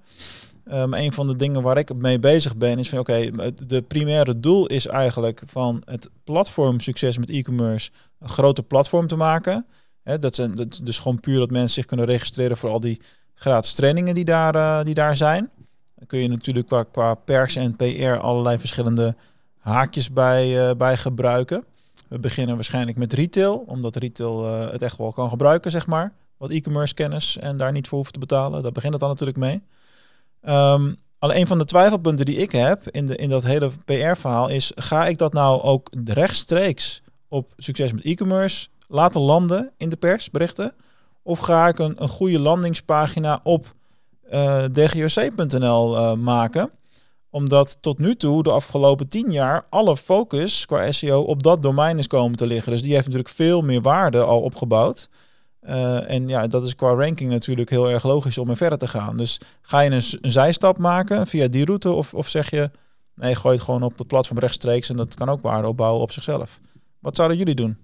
Maar een van de dingen waar ik mee bezig ben is van oké, de primaire doel is eigenlijk van het platformsucces met e-commerce een grote platform te maken. Dat zijn dus gewoon puur dat mensen zich kunnen registreren voor al die gratis trainingen die daar, uh, die daar zijn. Dan kun je natuurlijk qua, qua pers en PR allerlei verschillende haakjes bij, uh, bij gebruiken. We beginnen waarschijnlijk met retail, omdat retail uh, het echt wel kan gebruiken, zeg maar. Wat e-commerce kennis en daar niet voor hoeft te betalen. Daar begint het dan natuurlijk mee. Um, alleen een van de twijfelpunten die ik heb in, de, in dat hele PR-verhaal is: ga ik dat nou ook rechtstreeks op succes met e-commerce laten landen in de persberichten? Of ga ik een, een goede landingspagina op uh, dgoc.nl uh, maken? Omdat tot nu toe, de afgelopen tien jaar, alle focus qua SEO op dat domein is komen te liggen. Dus die heeft natuurlijk veel meer waarde al opgebouwd. Uh, en ja, dat is qua ranking natuurlijk heel erg logisch om er verder te gaan. Dus ga je een, een zijstap maken via die route? Of, of zeg je, nee, gooi het gewoon op de platform rechtstreeks en dat kan ook waarde opbouwen op zichzelf. Wat zouden jullie doen?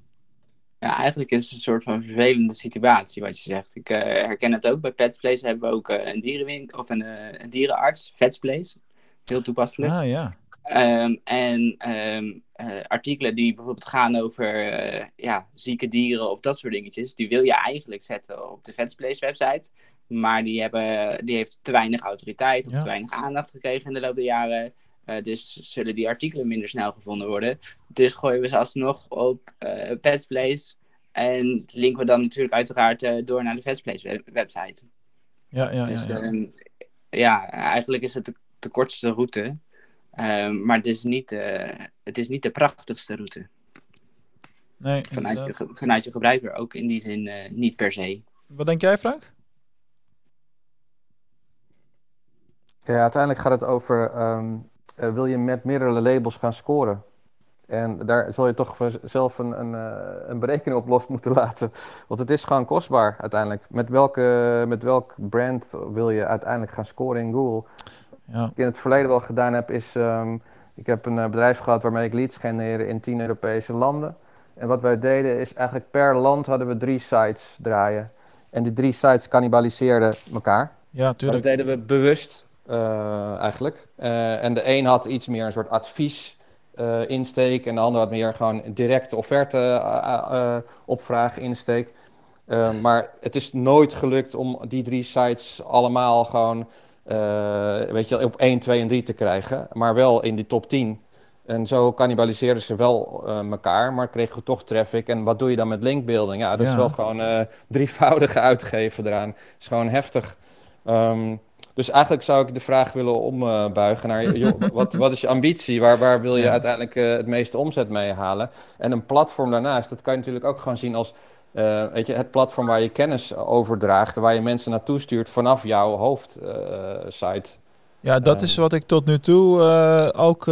Ja, eigenlijk is het een soort van vervelende situatie wat je zegt. Ik uh, herken het ook. Bij Petsplace hebben we ook uh, een, dierenwinkel of een, een dierenarts, Vetsplace. Heel toepasselijk. Ah ja. Um, en um, uh, artikelen die bijvoorbeeld gaan over uh, ja, zieke dieren of dat soort dingetjes, die wil je eigenlijk zetten op de Vetsplace website. Maar die, hebben, die heeft te weinig autoriteit of ja. te weinig aandacht gekregen in de loop der jaren. Uh, dus zullen die artikelen minder snel gevonden worden. Dus gooien we ze alsnog op uh, Petsplace. En linken we dan natuurlijk uiteraard uh, door naar de Vetsplace web website. Ja, ja, dus, ja, ja. Um, ja, eigenlijk is het de, de kortste route. Um, maar het is, niet, uh, het is niet de prachtigste route. Nee, vanuit, je, vanuit je gebruiker ook in die zin uh, niet per se. Wat denk jij, Frank? Ja, uiteindelijk gaat het over: um, uh, wil je met meerdere labels gaan scoren? En daar zul je toch zelf een, een, een berekening op los moeten laten. Want het is gewoon kostbaar uiteindelijk. Met, welke, met welk brand wil je uiteindelijk gaan scoren in Google? Ja. Wat ik in het verleden wel gedaan heb, is. Um, ik heb een uh, bedrijf gehad waarmee ik leads genereerde in 10 Europese landen. En wat wij deden is eigenlijk per land hadden we drie sites draaien. En die drie sites cannibaliseerden elkaar. Ja, tuurlijk. Dat deden we bewust uh, eigenlijk. Uh, en de een had iets meer een soort advies uh, insteek. En de ander had meer gewoon directe offerte opvraag insteek. maar het is nooit gelukt om die drie sites allemaal gewoon uh, weet je, op 1, 2 en 3 te krijgen, maar wel in die top 10. En zo cannibaliseerden ze wel uh, elkaar, maar kregen we toch traffic. En wat doe je dan met linkbuilding? Ja, dat ja. is wel gewoon uh, drievoudige uitgeven eraan. Het is gewoon heftig. Um, dus eigenlijk zou ik de vraag willen ombuigen naar, joh, wat, wat is je ambitie? Waar, waar wil je ja. uiteindelijk het meeste omzet mee halen? En een platform daarnaast, dat kan je natuurlijk ook gewoon zien als uh, weet je, het platform waar je kennis overdraagt, waar je mensen naartoe stuurt vanaf jouw hoofdsite. Uh, ja, dat is wat ik tot nu toe ook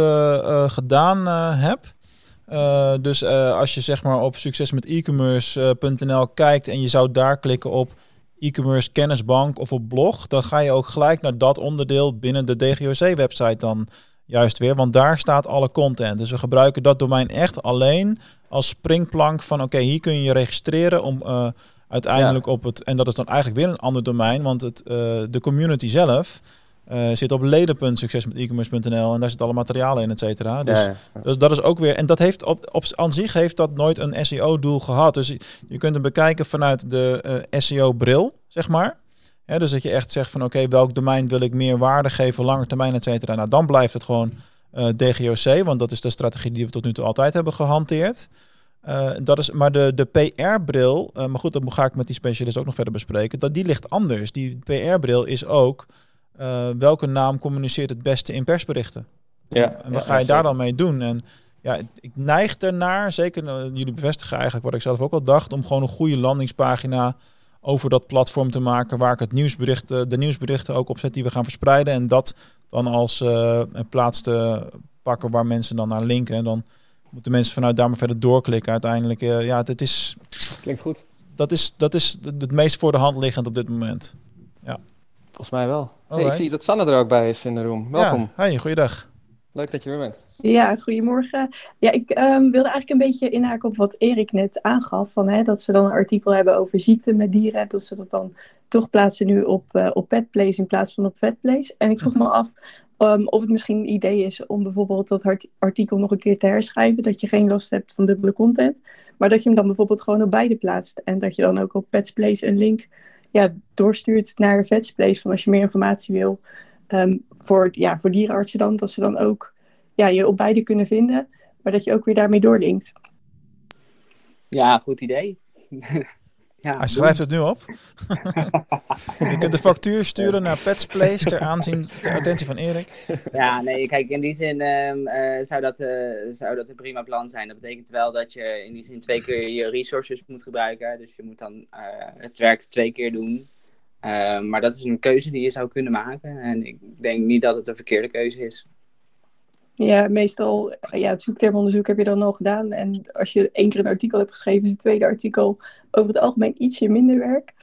gedaan heb. dus als je zeg maar op succesmetecommerce.nl kijkt en je zou daar klikken op e-commerce kennisbank of op blog, dan ga je ook gelijk naar dat onderdeel binnen de DGOC-website dan juist weer, want daar staat alle content. Dus we gebruiken dat domein echt alleen als springplank van oké, okay, hier kun je je registreren om uh, uiteindelijk ja. op het, en dat is dan eigenlijk weer een ander domein, want het, uh, de community zelf uh, zit op leden.succesmetecommerce.nl en daar zit alle materialen in, et cetera. Dus, ja, ja. dus dat is ook weer, en dat heeft op, op aan zich heeft dat nooit een SEO-doel gehad. Dus je, je kunt hem bekijken vanuit de SEO-bril, zeg maar. Ja, dus dat je echt zegt van oké, okay, welk domein wil ik meer waarde geven, langer termijn, et cetera. Nou, dan blijft het gewoon uh, DGOC, want dat is de strategie die we tot nu toe altijd hebben gehanteerd. Uh, dat is, maar de, de PR-bril, uh, maar goed, dat ga ik met die specialist ook nog verder bespreken, dat, die ligt anders. Die PR-bril is ook welke naam communiceert het beste in persberichten. Ja, en wat ja, ga je daar dan mee doen? En ja, ik neig ernaar, zeker jullie bevestigen eigenlijk wat ik zelf ook al dacht, om gewoon een goede landingspagina over dat platform te maken waar ik het nieuwsberichten, de nieuwsberichten ook op zet die we gaan verspreiden. En dat dan als uh, een plaats te pakken waar mensen dan naar linken. En dan moeten mensen vanuit daar maar verder doorklikken. Uiteindelijk, uh, ja, het is... Klinkt goed. Dat is, dat is het meest voor de hand liggend op dit moment. Ja. Volgens mij wel. Hey, ik zie dat Sanne er ook bij is in de room. Welkom. Ja, hey, goeiedag. Leuk dat je er bent. Ja, goedemorgen. Ja, ik ehm, wilde eigenlijk een beetje inhaken op wat Erik net aangaf. Van, hè, dat ze dan een artikel hebben over ziekte met dieren. Dat ze dat dan toch plaatsen nu op, uh, op Petplace in plaats van op Vetplace. En ik vroeg me af um, of het misschien een idee is om bijvoorbeeld dat artikel nog een keer te herschrijven. Dat je geen last hebt van dubbele content. Maar dat je hem dan bijvoorbeeld gewoon op beide plaatst. En dat je dan ook op Petplace een link ja, doorstuurt naar Vetsplace. Van als je meer informatie wil. Um, voor, ja, voor dierenartsen dan. Dat ze dan ook ja, je op beide kunnen vinden. Maar dat je ook weer daarmee doorlinkt. Ja, goed idee. Ja, Hij schrijft het nu op. je kunt de factuur sturen naar Pets Place ter aanzien, ter attentie van Erik. Ja, nee, kijk, in die zin um, uh, zou, dat, uh, zou dat een prima plan zijn. Dat betekent wel dat je in die zin twee keer je resources moet gebruiken. Dus je moet dan uh, het werk twee keer doen. Ehm, maar dat is een keuze die je zou kunnen maken. En ik denk niet dat het een verkeerde keuze is. Ja, meestal, ja, het zoektermonderzoek heb je dan al gedaan. En als je één keer een artikel hebt geschreven, is het tweede artikel over het algemeen ietsje minder werk.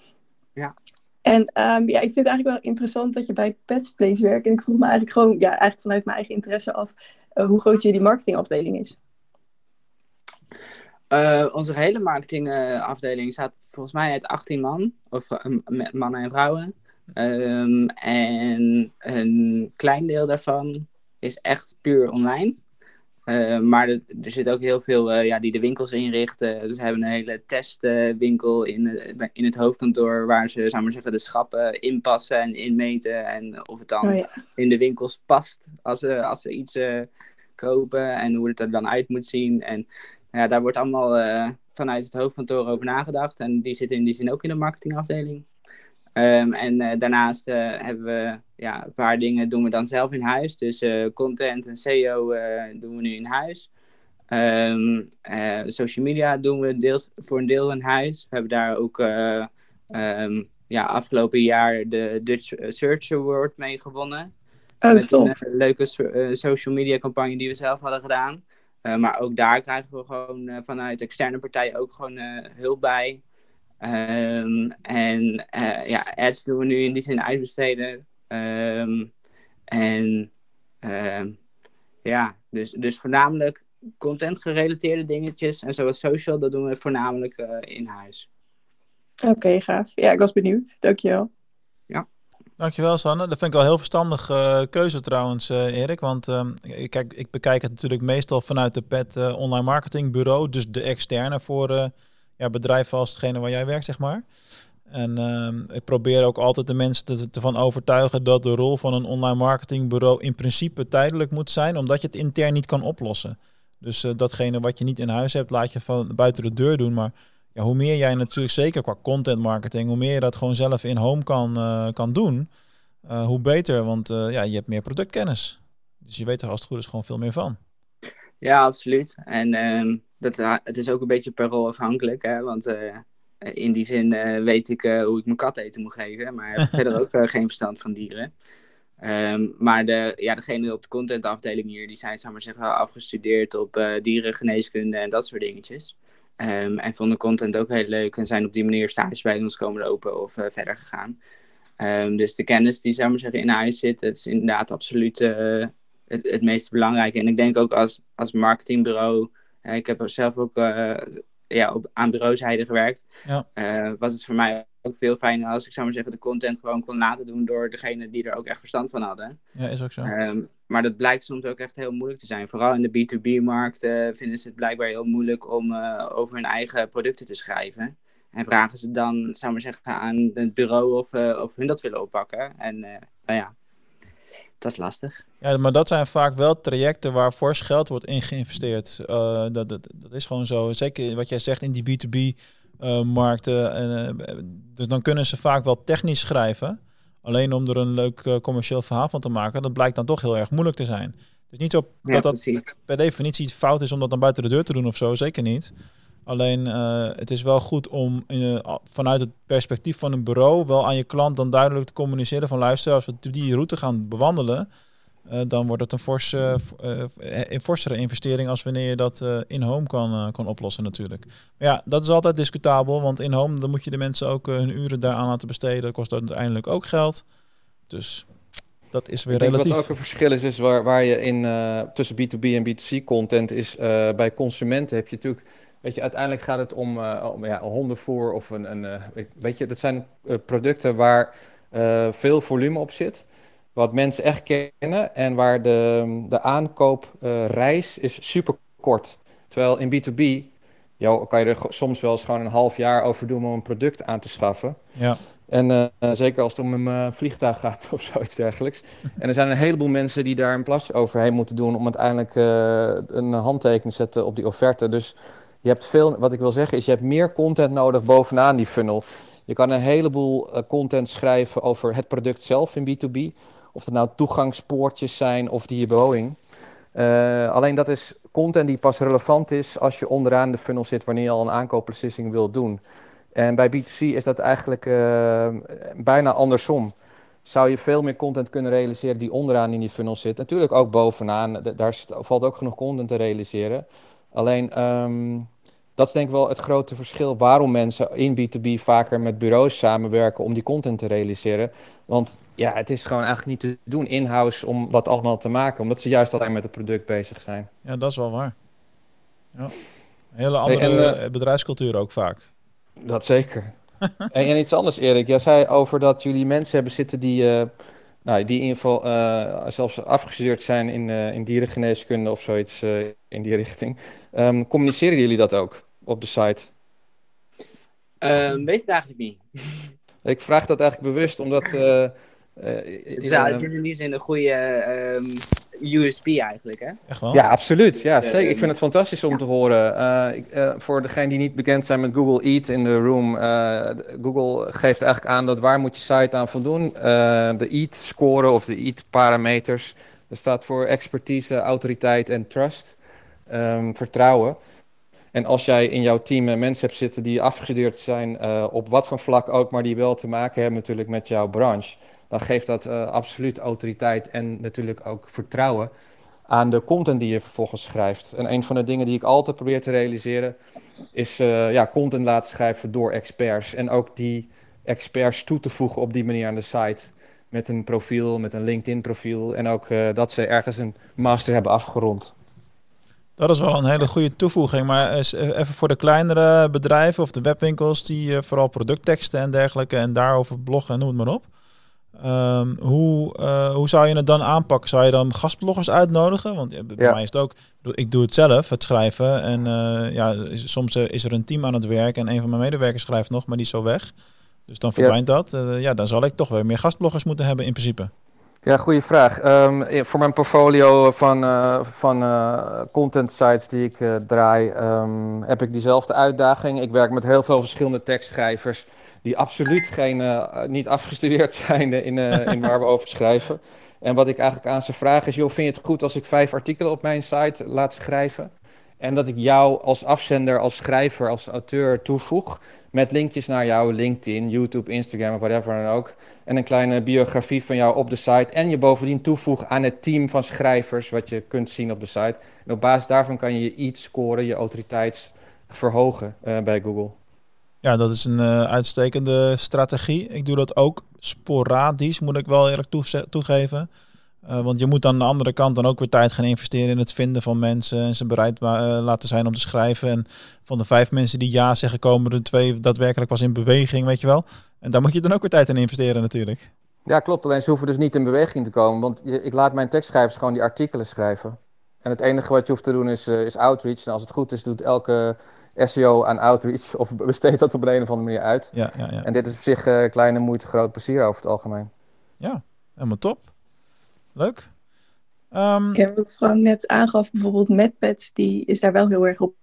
Ja. En um, ja, ik vind het eigenlijk wel interessant dat je bij Petsplace werkt. En ik vroeg me eigenlijk gewoon, ja, eigenlijk vanuit mijn eigen interesse af, uh, hoe groot jullie marketingafdeling is. Uh, onze hele marketingafdeling staat volgens mij uit 18 man, of uh, mannen en vrouwen. Um, en een klein deel daarvan is echt puur online. Uh, maar er, er zit ook heel veel uh, ja, die de winkels inrichten. Dus we hebben een hele testwinkel in, uh, in het hoofdkantoor waar ze zou maar zeggen, de schappen inpassen en inmeten. En of het dan oh, ja. in de winkels past als ze, als ze iets kopen en hoe het er dan uit moet zien. En ja, daar wordt allemaal vanuit het hoofdkantoor over nagedacht. En die zitten in die zin ook in de marketingafdeling. Um, en uh, daarnaast uh, hebben we ja, een paar dingen doen we dan zelf in huis. Dus content en SEO doen we nu in huis. Um, social media doen we deels, voor een deel in huis. We hebben daar ook um, ja, afgelopen jaar de Dutch Search Award mee gewonnen. Oh, met tof. een leuke social media campagne die we zelf hadden gedaan. Maar ook daar krijgen we gewoon vanuit externe partijen ook gewoon hulp bij. Um, en ja, ads doen we nu in die zin uitbesteden. Um, en um, ja, dus, dus voornamelijk content gerelateerde dingetjes. En zoals social, dat doen we voornamelijk in huis. Oké, gaaf. Ja, ik was benieuwd. Dankjewel. Dankjewel, Sanne. Dat vind ik wel heel verstandige uh, keuze trouwens, uh, Erik. Want uh, kijk, ik bekijk het natuurlijk meestal vanuit de PET Online Marketing Bureau. Dus de externe voor ja, bedrijven als hetgene waar jij werkt, zeg maar. En uh, ik probeer ook altijd de mensen ervan overtuigen dat de rol van een online marketingbureau in principe tijdelijk moet zijn, omdat je het intern niet kan oplossen. Dus datgene wat je niet in huis hebt, laat je van buiten de deur doen. Maar ja, hoe meer jij natuurlijk, zeker qua content marketing, hoe meer je dat gewoon zelf in home kan, uh, kan doen, uh, hoe beter. Want ja, je hebt meer productkennis. Dus je weet er als het goed is gewoon veel meer van. Ja, absoluut. En ehm, dat, het is ook een beetje per rol afhankelijk. Hè? Want in die zin weet ik hoe ik mijn kat eten moet geven. Maar heb verder ook geen verstand van dieren. Um, maar de, ja, degene op de contentafdeling hier, die zijn, zou maar zeggen, afgestudeerd op dierengeneeskunde en dat soort dingetjes. Um, en vonden content ook heel leuk en zijn op die manier stage bij ons komen lopen of verder gegaan. Um, dus de kennis die, zou maar zeggen, in huis zit, is inderdaad absoluut het, het meest belangrijke. En ik denk ook als, als marketingbureau, uh, ik heb zelf ook uh, ja, op, aan bureauzijde gewerkt, ja. was het voor mij ook veel fijner als ik zou maar zeggen de content gewoon kon laten doen door degene die er ook echt verstand van hadden. Ja, is ook zo. Um, maar dat blijkt soms ook echt heel moeilijk te zijn. Vooral in de B2B-markt vinden ze het blijkbaar heel moeilijk om over hun eigen producten te schrijven. En vragen ze dan, zou maar zeggen, aan het bureau of, of hun dat willen oppakken. En nou ja, dat is lastig. Ja, maar dat zijn vaak wel trajecten waar fors geld wordt in geïnvesteerd. Uh, dat, dat, dat is gewoon zo. Zeker wat jij zegt in die B2B-markten. Uh, uh, dus dan kunnen ze vaak wel technisch schrijven. Alleen om er een leuk eh, commercieel verhaal van te maken, dat blijkt dan toch heel erg moeilijk te zijn. Dus niet zo ja, dat dat per definitie fout is om dat dan buiten de deur te doen of zo, zeker niet. Alleen uh, het is wel goed om uh, vanuit het perspectief van een bureau wel aan je klant dan duidelijk te communiceren van luister, als we die route gaan bewandelen, uh, dan wordt het een, forse, een forsere investering als wanneer je dat in-home kan, kan oplossen natuurlijk. Maar ja, dat is altijd discutabel, want in-home dan moet je de mensen ook hun uren daaraan laten besteden. Dat kost uiteindelijk ook geld. Dus dat is weer Ik denk relatief. wat ook een verschil is, is waar, waar je in eh, tussen B2B en B2C content is. eh, bij consumenten heb je natuurlijk, weet je, uiteindelijk gaat het om, eh, om ja, hondenvoer of een, een eh, weet je, dat zijn eh, producten waar eh, veel volume op zit, wat mensen echt kennen en waar de, de aankoopreis is super kort. Terwijl in B2B, jou, kan je er soms wel eens gewoon een half jaar over doen om een product aan te schaffen. Ja, En eh, zeker als het om een eh, vliegtuig gaat of zoiets dergelijks. En er zijn een heleboel mensen die daar een plasje overheen moeten doen om uiteindelijk eh, een handtekening te zetten op die offerte. Dus je hebt veel, wat ik wil zeggen is, je hebt meer content nodig bovenaan die funnel. Je kan een heleboel content schrijven over het product zelf in B2B. Of het nou toegangspoortjes zijn of die Boeing. Eh, alleen dat is content die pas relevant is als je onderaan de funnel zit wanneer je al een aankoopbeslissing wilt doen. En bij B2C is dat eigenlijk eh, bijna andersom. Zou je veel meer content kunnen realiseren die onderaan in die funnel zit. Natuurlijk ook bovenaan, daar valt ook genoeg content te realiseren. Alleen, ehm, dat is denk ik wel het grote verschil waarom mensen in B2B vaker met bureaus samenwerken om die content te realiseren. Want ja, het is gewoon eigenlijk niet te doen in-house om dat allemaal te maken, omdat ze juist alleen met het product bezig zijn. ja, dat is wel waar. Ja. Een hele andere en, eh, bedrijfscultuur ook vaak. Dat zeker. en, en iets anders, Erik. Jij zei over dat jullie mensen hebben zitten die, eh, nou, die in ieder geval eh, zelfs afgestudeerd zijn in, in dierengeneeskunde of zoiets in die richting. Ehm, communiceren jullie dat ook op de site? Ehm, weet ik eigenlijk niet. Ik vraag dat eigenlijk bewust omdat. eh, eh, Het is, eh, het is in die zin een goede ehm, USP eigenlijk, hè? Echt wel? Ja, absoluut. Ja, Eh, zeker. Ik vind het fantastisch om te horen. Eh, ik, eh, voor degenen die niet bekend zijn met Google Eat in the Room. eh, Google geeft eigenlijk aan dat waar moet je site aan voldoen. Eh, de Eat score of de Eat parameters. Dat staat voor expertise, autoriteit en trust. Ehm, vertrouwen. En als jij in jouw team eh, mensen hebt zitten die afgestudeerd zijn eh, op wat voor vlak ook, maar die wel te maken hebben natuurlijk met jouw branche, dan geeft dat eh, absoluut autoriteit en natuurlijk ook vertrouwen aan de content die je vervolgens schrijft. En een van de dingen die ik altijd probeer te realiseren, is ja, content laten schrijven door experts. En ook die experts toe te voegen op die manier aan de site. Met een profiel, met een LinkedIn profiel. En ook dat ze ergens een master hebben afgerond. Dat is wel een hele goede toevoeging. Maar eens even voor de kleinere bedrijven of de webwinkels die eh, vooral productteksten en dergelijke en daarover bloggen en noem het maar op. Ehm, hoe, eh, hoe zou je het dan aanpakken? Zou je dan gastbloggers uitnodigen? Want ja, bij Ja. mij is het ook, ik doe het zelf, het schrijven. En eh, ja, soms eh, is er een team aan het werk en een van mijn medewerkers schrijft nog, maar die is zo weg. Dus dan verdwijnt dat. Eh, ja, dan zal ik toch weer meer gastbloggers moeten hebben in principe. Ja, goede vraag. Ehm, eh, voor mijn portfolio van, eh, van eh, content sites die ik eh, draai, ehm, heb ik diezelfde uitdaging. Ik werk met heel veel verschillende tekstschrijvers die absoluut geen, niet afgestudeerd zijn in, in waar we over schrijven. En wat ik eigenlijk aan ze vraag is, joh, vind je het goed als ik vijf artikelen op mijn site laat schrijven? En dat ik jou als afzender, als schrijver, als auteur toevoeg met linkjes naar jouw LinkedIn, YouTube, Instagram of whatever dan ook. En een kleine biografie van jou op de site. En je bovendien toevoeg aan het team van schrijvers wat je kunt zien op de site. En op basis daarvan kan je je iets scoren, je autoriteit verhogen eh, bij Google. Ja, dat is een eh, uitstekende strategie. Ik doe dat ook sporadisch, moet ik wel eerlijk toegeven. Eh, want je moet aan de andere kant dan ook weer tijd gaan investeren in het vinden van mensen en ze bereid eh, laten zijn om te schrijven. En van de vijf mensen die ja zeggen, komen er twee daadwerkelijk pas in beweging, weet je wel. En daar moet je dan ook weer tijd in investeren natuurlijk. Ja, klopt. Alleen ze hoeven dus niet in beweging te komen. Want je- ik laat mijn tekstschrijvers gewoon die artikelen schrijven. En het enige wat je hoeft te doen is, eh, is outreach. En als het goed is, doet elke SEO aan outreach. Of besteedt dat op een, een of andere manier uit. Ja, ja, ja. En dit is op zich kleine moeite, groot plezier over het algemeen. Helemaal top. Leuk. Ehm, Ja, wat Frank net aangaf, bijvoorbeeld MadPets, die is daar wel heel erg op.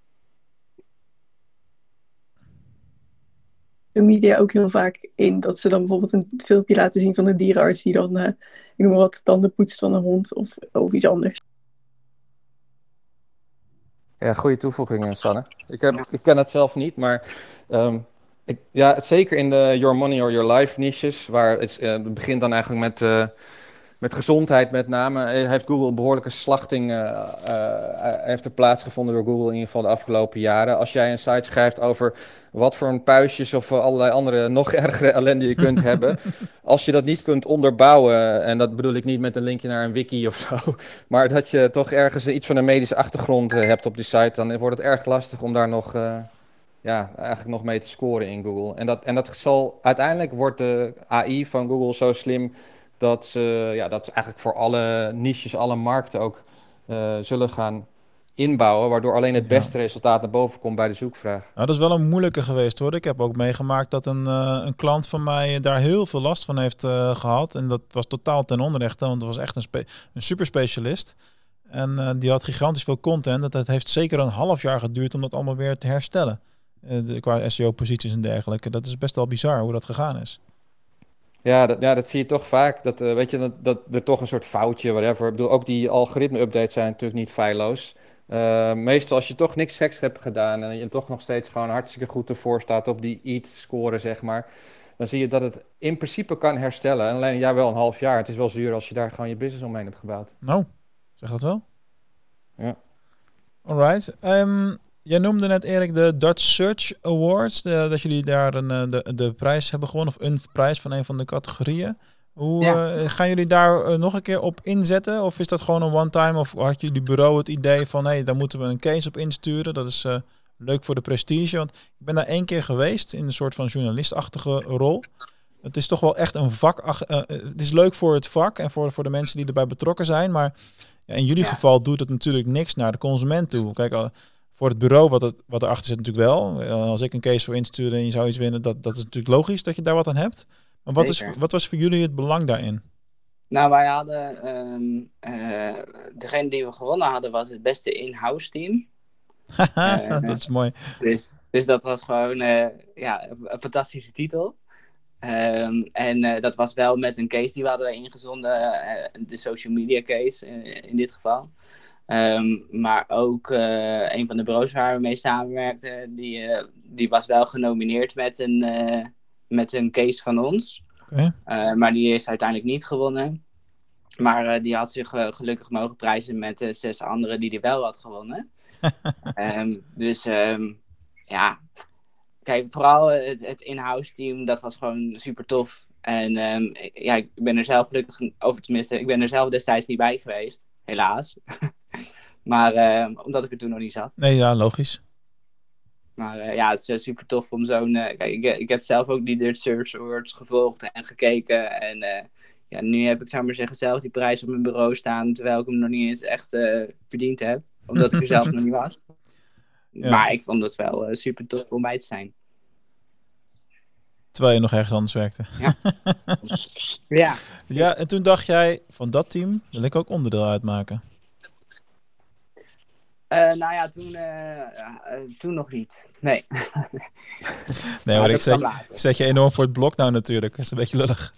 De media ook heel vaak in dat ze dan bijvoorbeeld een filmpje laten zien van een dierenarts die dan, eh, ik noem maar wat, tanden poetst van een hond of, of iets anders. Ja, goede toevoeging, eh, Sanne. Ik, heb, ik ken het zelf niet, maar ehm, ik, ja, het, zeker in de Your Money or Your Life niches, waar het, eh, het begint dan eigenlijk met, eh, met gezondheid met name eh, heeft Google een behoorlijke slachting uh, uh, heeft er plaatsgevonden door Google in ieder geval de afgelopen jaren. Als jij een site schrijft over wat voor een puistjes of allerlei andere nog ergere ellende je kunt hebben, als je dat niet kunt onderbouwen, en dat bedoel ik niet met een linkje naar een wiki of zo, maar dat je toch ergens iets van een medische achtergrond hebt op die site, dan wordt het erg lastig om daar nog ja, eigenlijk nog mee te scoren in Google. En dat, en dat zal uiteindelijk wordt de AI van Google zo slim dat ze ja, dat eigenlijk voor alle niches, alle markten ook uh, zullen gaan inbouwen, waardoor alleen het beste resultaat naar boven komt bij de zoekvraag. Nou, dat is wel een moeilijke geweest hoor. Ik heb ook meegemaakt dat een, uh, een klant van mij daar heel veel last van heeft uh, gehad. En dat was totaal ten onrechte, want het was echt een, spe een super specialist. En die had gigantisch veel content. Dat het heeft zeker een half jaar geduurd om dat allemaal weer te herstellen. De, qua SEO-posities en dergelijke. Dat is best wel bizar hoe dat gegaan is. Ja, dat, ja, dat zie je toch vaak. Dat, uh, weet je, dat, dat er toch een soort foutje, whatever. Ik bedoel, ook die algoritme-updates zijn natuurlijk niet feilloos. Uh, meestal als je toch niks geks hebt gedaan en je toch nog steeds gewoon hartstikke goed ervoor staat op die EAT-score, zeg maar. Dan zie je dat het in principe kan herstellen. En alleen ja, wel een half jaar. Het is wel zuur als je daar gewoon je business omheen hebt gebouwd. Nou, zeg dat wel. Ja. Alright. Um, Jij noemde net Erik de Dutch Search Awards, de, dat jullie daar een, eh, de, de prijs hebben gewonnen, of een prijs van een van de categorieën. Hoe uh, gaan jullie daar uh, nog een keer op inzetten? Of is dat gewoon een one-time? Of had jullie bureau het idee van, hé, hey, daar moeten we een case op insturen. Dat is uh, leuk voor de prestige. Want ik ben daar één keer geweest in een soort van journalistachtige rol. Het is toch wel echt een vak. het is leuk voor het vak en voor, voor de mensen die erbij betrokken zijn. Maar ja, in jullie ja. geval doet het natuurlijk niks naar de consument toe. Kijk, voor het bureau, wat, het, wat erachter zit natuurlijk wel. Eh, als ik een case voor instuur en je zou iets winnen, dat, dat is natuurlijk logisch dat je daar wat aan hebt. Maar wat, is, wat was voor jullie het belang daarin? Nou, wij hadden, um, uh, degene die we gewonnen hadden, was het beste in-house team. uh, dat is mooi. Dus, dus dat was gewoon uh, ja, een fantastische titel. Um, en dat was wel met een case die we hadden ingezonden, de social media case in dit geval. Um, maar ook uh, een van de bureaus waar we mee samenwerkten, die, uh, die was wel genomineerd met een, uh, met een case van ons. Okay. maar die is uiteindelijk niet gewonnen. Maar die had zich gelukkig mogen prijzen met zes anderen die die wel had gewonnen. um, dus um, ja, kijk, vooral het, het in-house team, dat was gewoon super tof. En ja, ik ben er zelf gelukkig over, tenminste, ik ben er zelf destijds niet bij geweest, helaas. Maar uh, omdat ik er toen nog niet zat. Nee, ja, logisch. Maar uh, ja, het is uh, super tof om zo'n. kijk, ik, ik heb zelf ook die Dirt Search Awards gevolgd en gekeken. En ja, nu heb ik, zou maar zeggen, zelf die prijs op mijn bureau staan. Terwijl ik hem nog niet eens echt verdiend heb. Omdat ik er zelf nog niet was. Ja. Maar ik vond het wel super tof om bij te zijn. Terwijl je nog ergens anders werkte. Ja. ja. ja, en toen dacht jij van dat team wil ik ook onderdeel uitmaken. Uh, nou ja, toen, uh, toen nog niet. Nee. nee, maar ik zet, ik zet, je enorm voor het blok nou natuurlijk. Dat is een beetje lullig.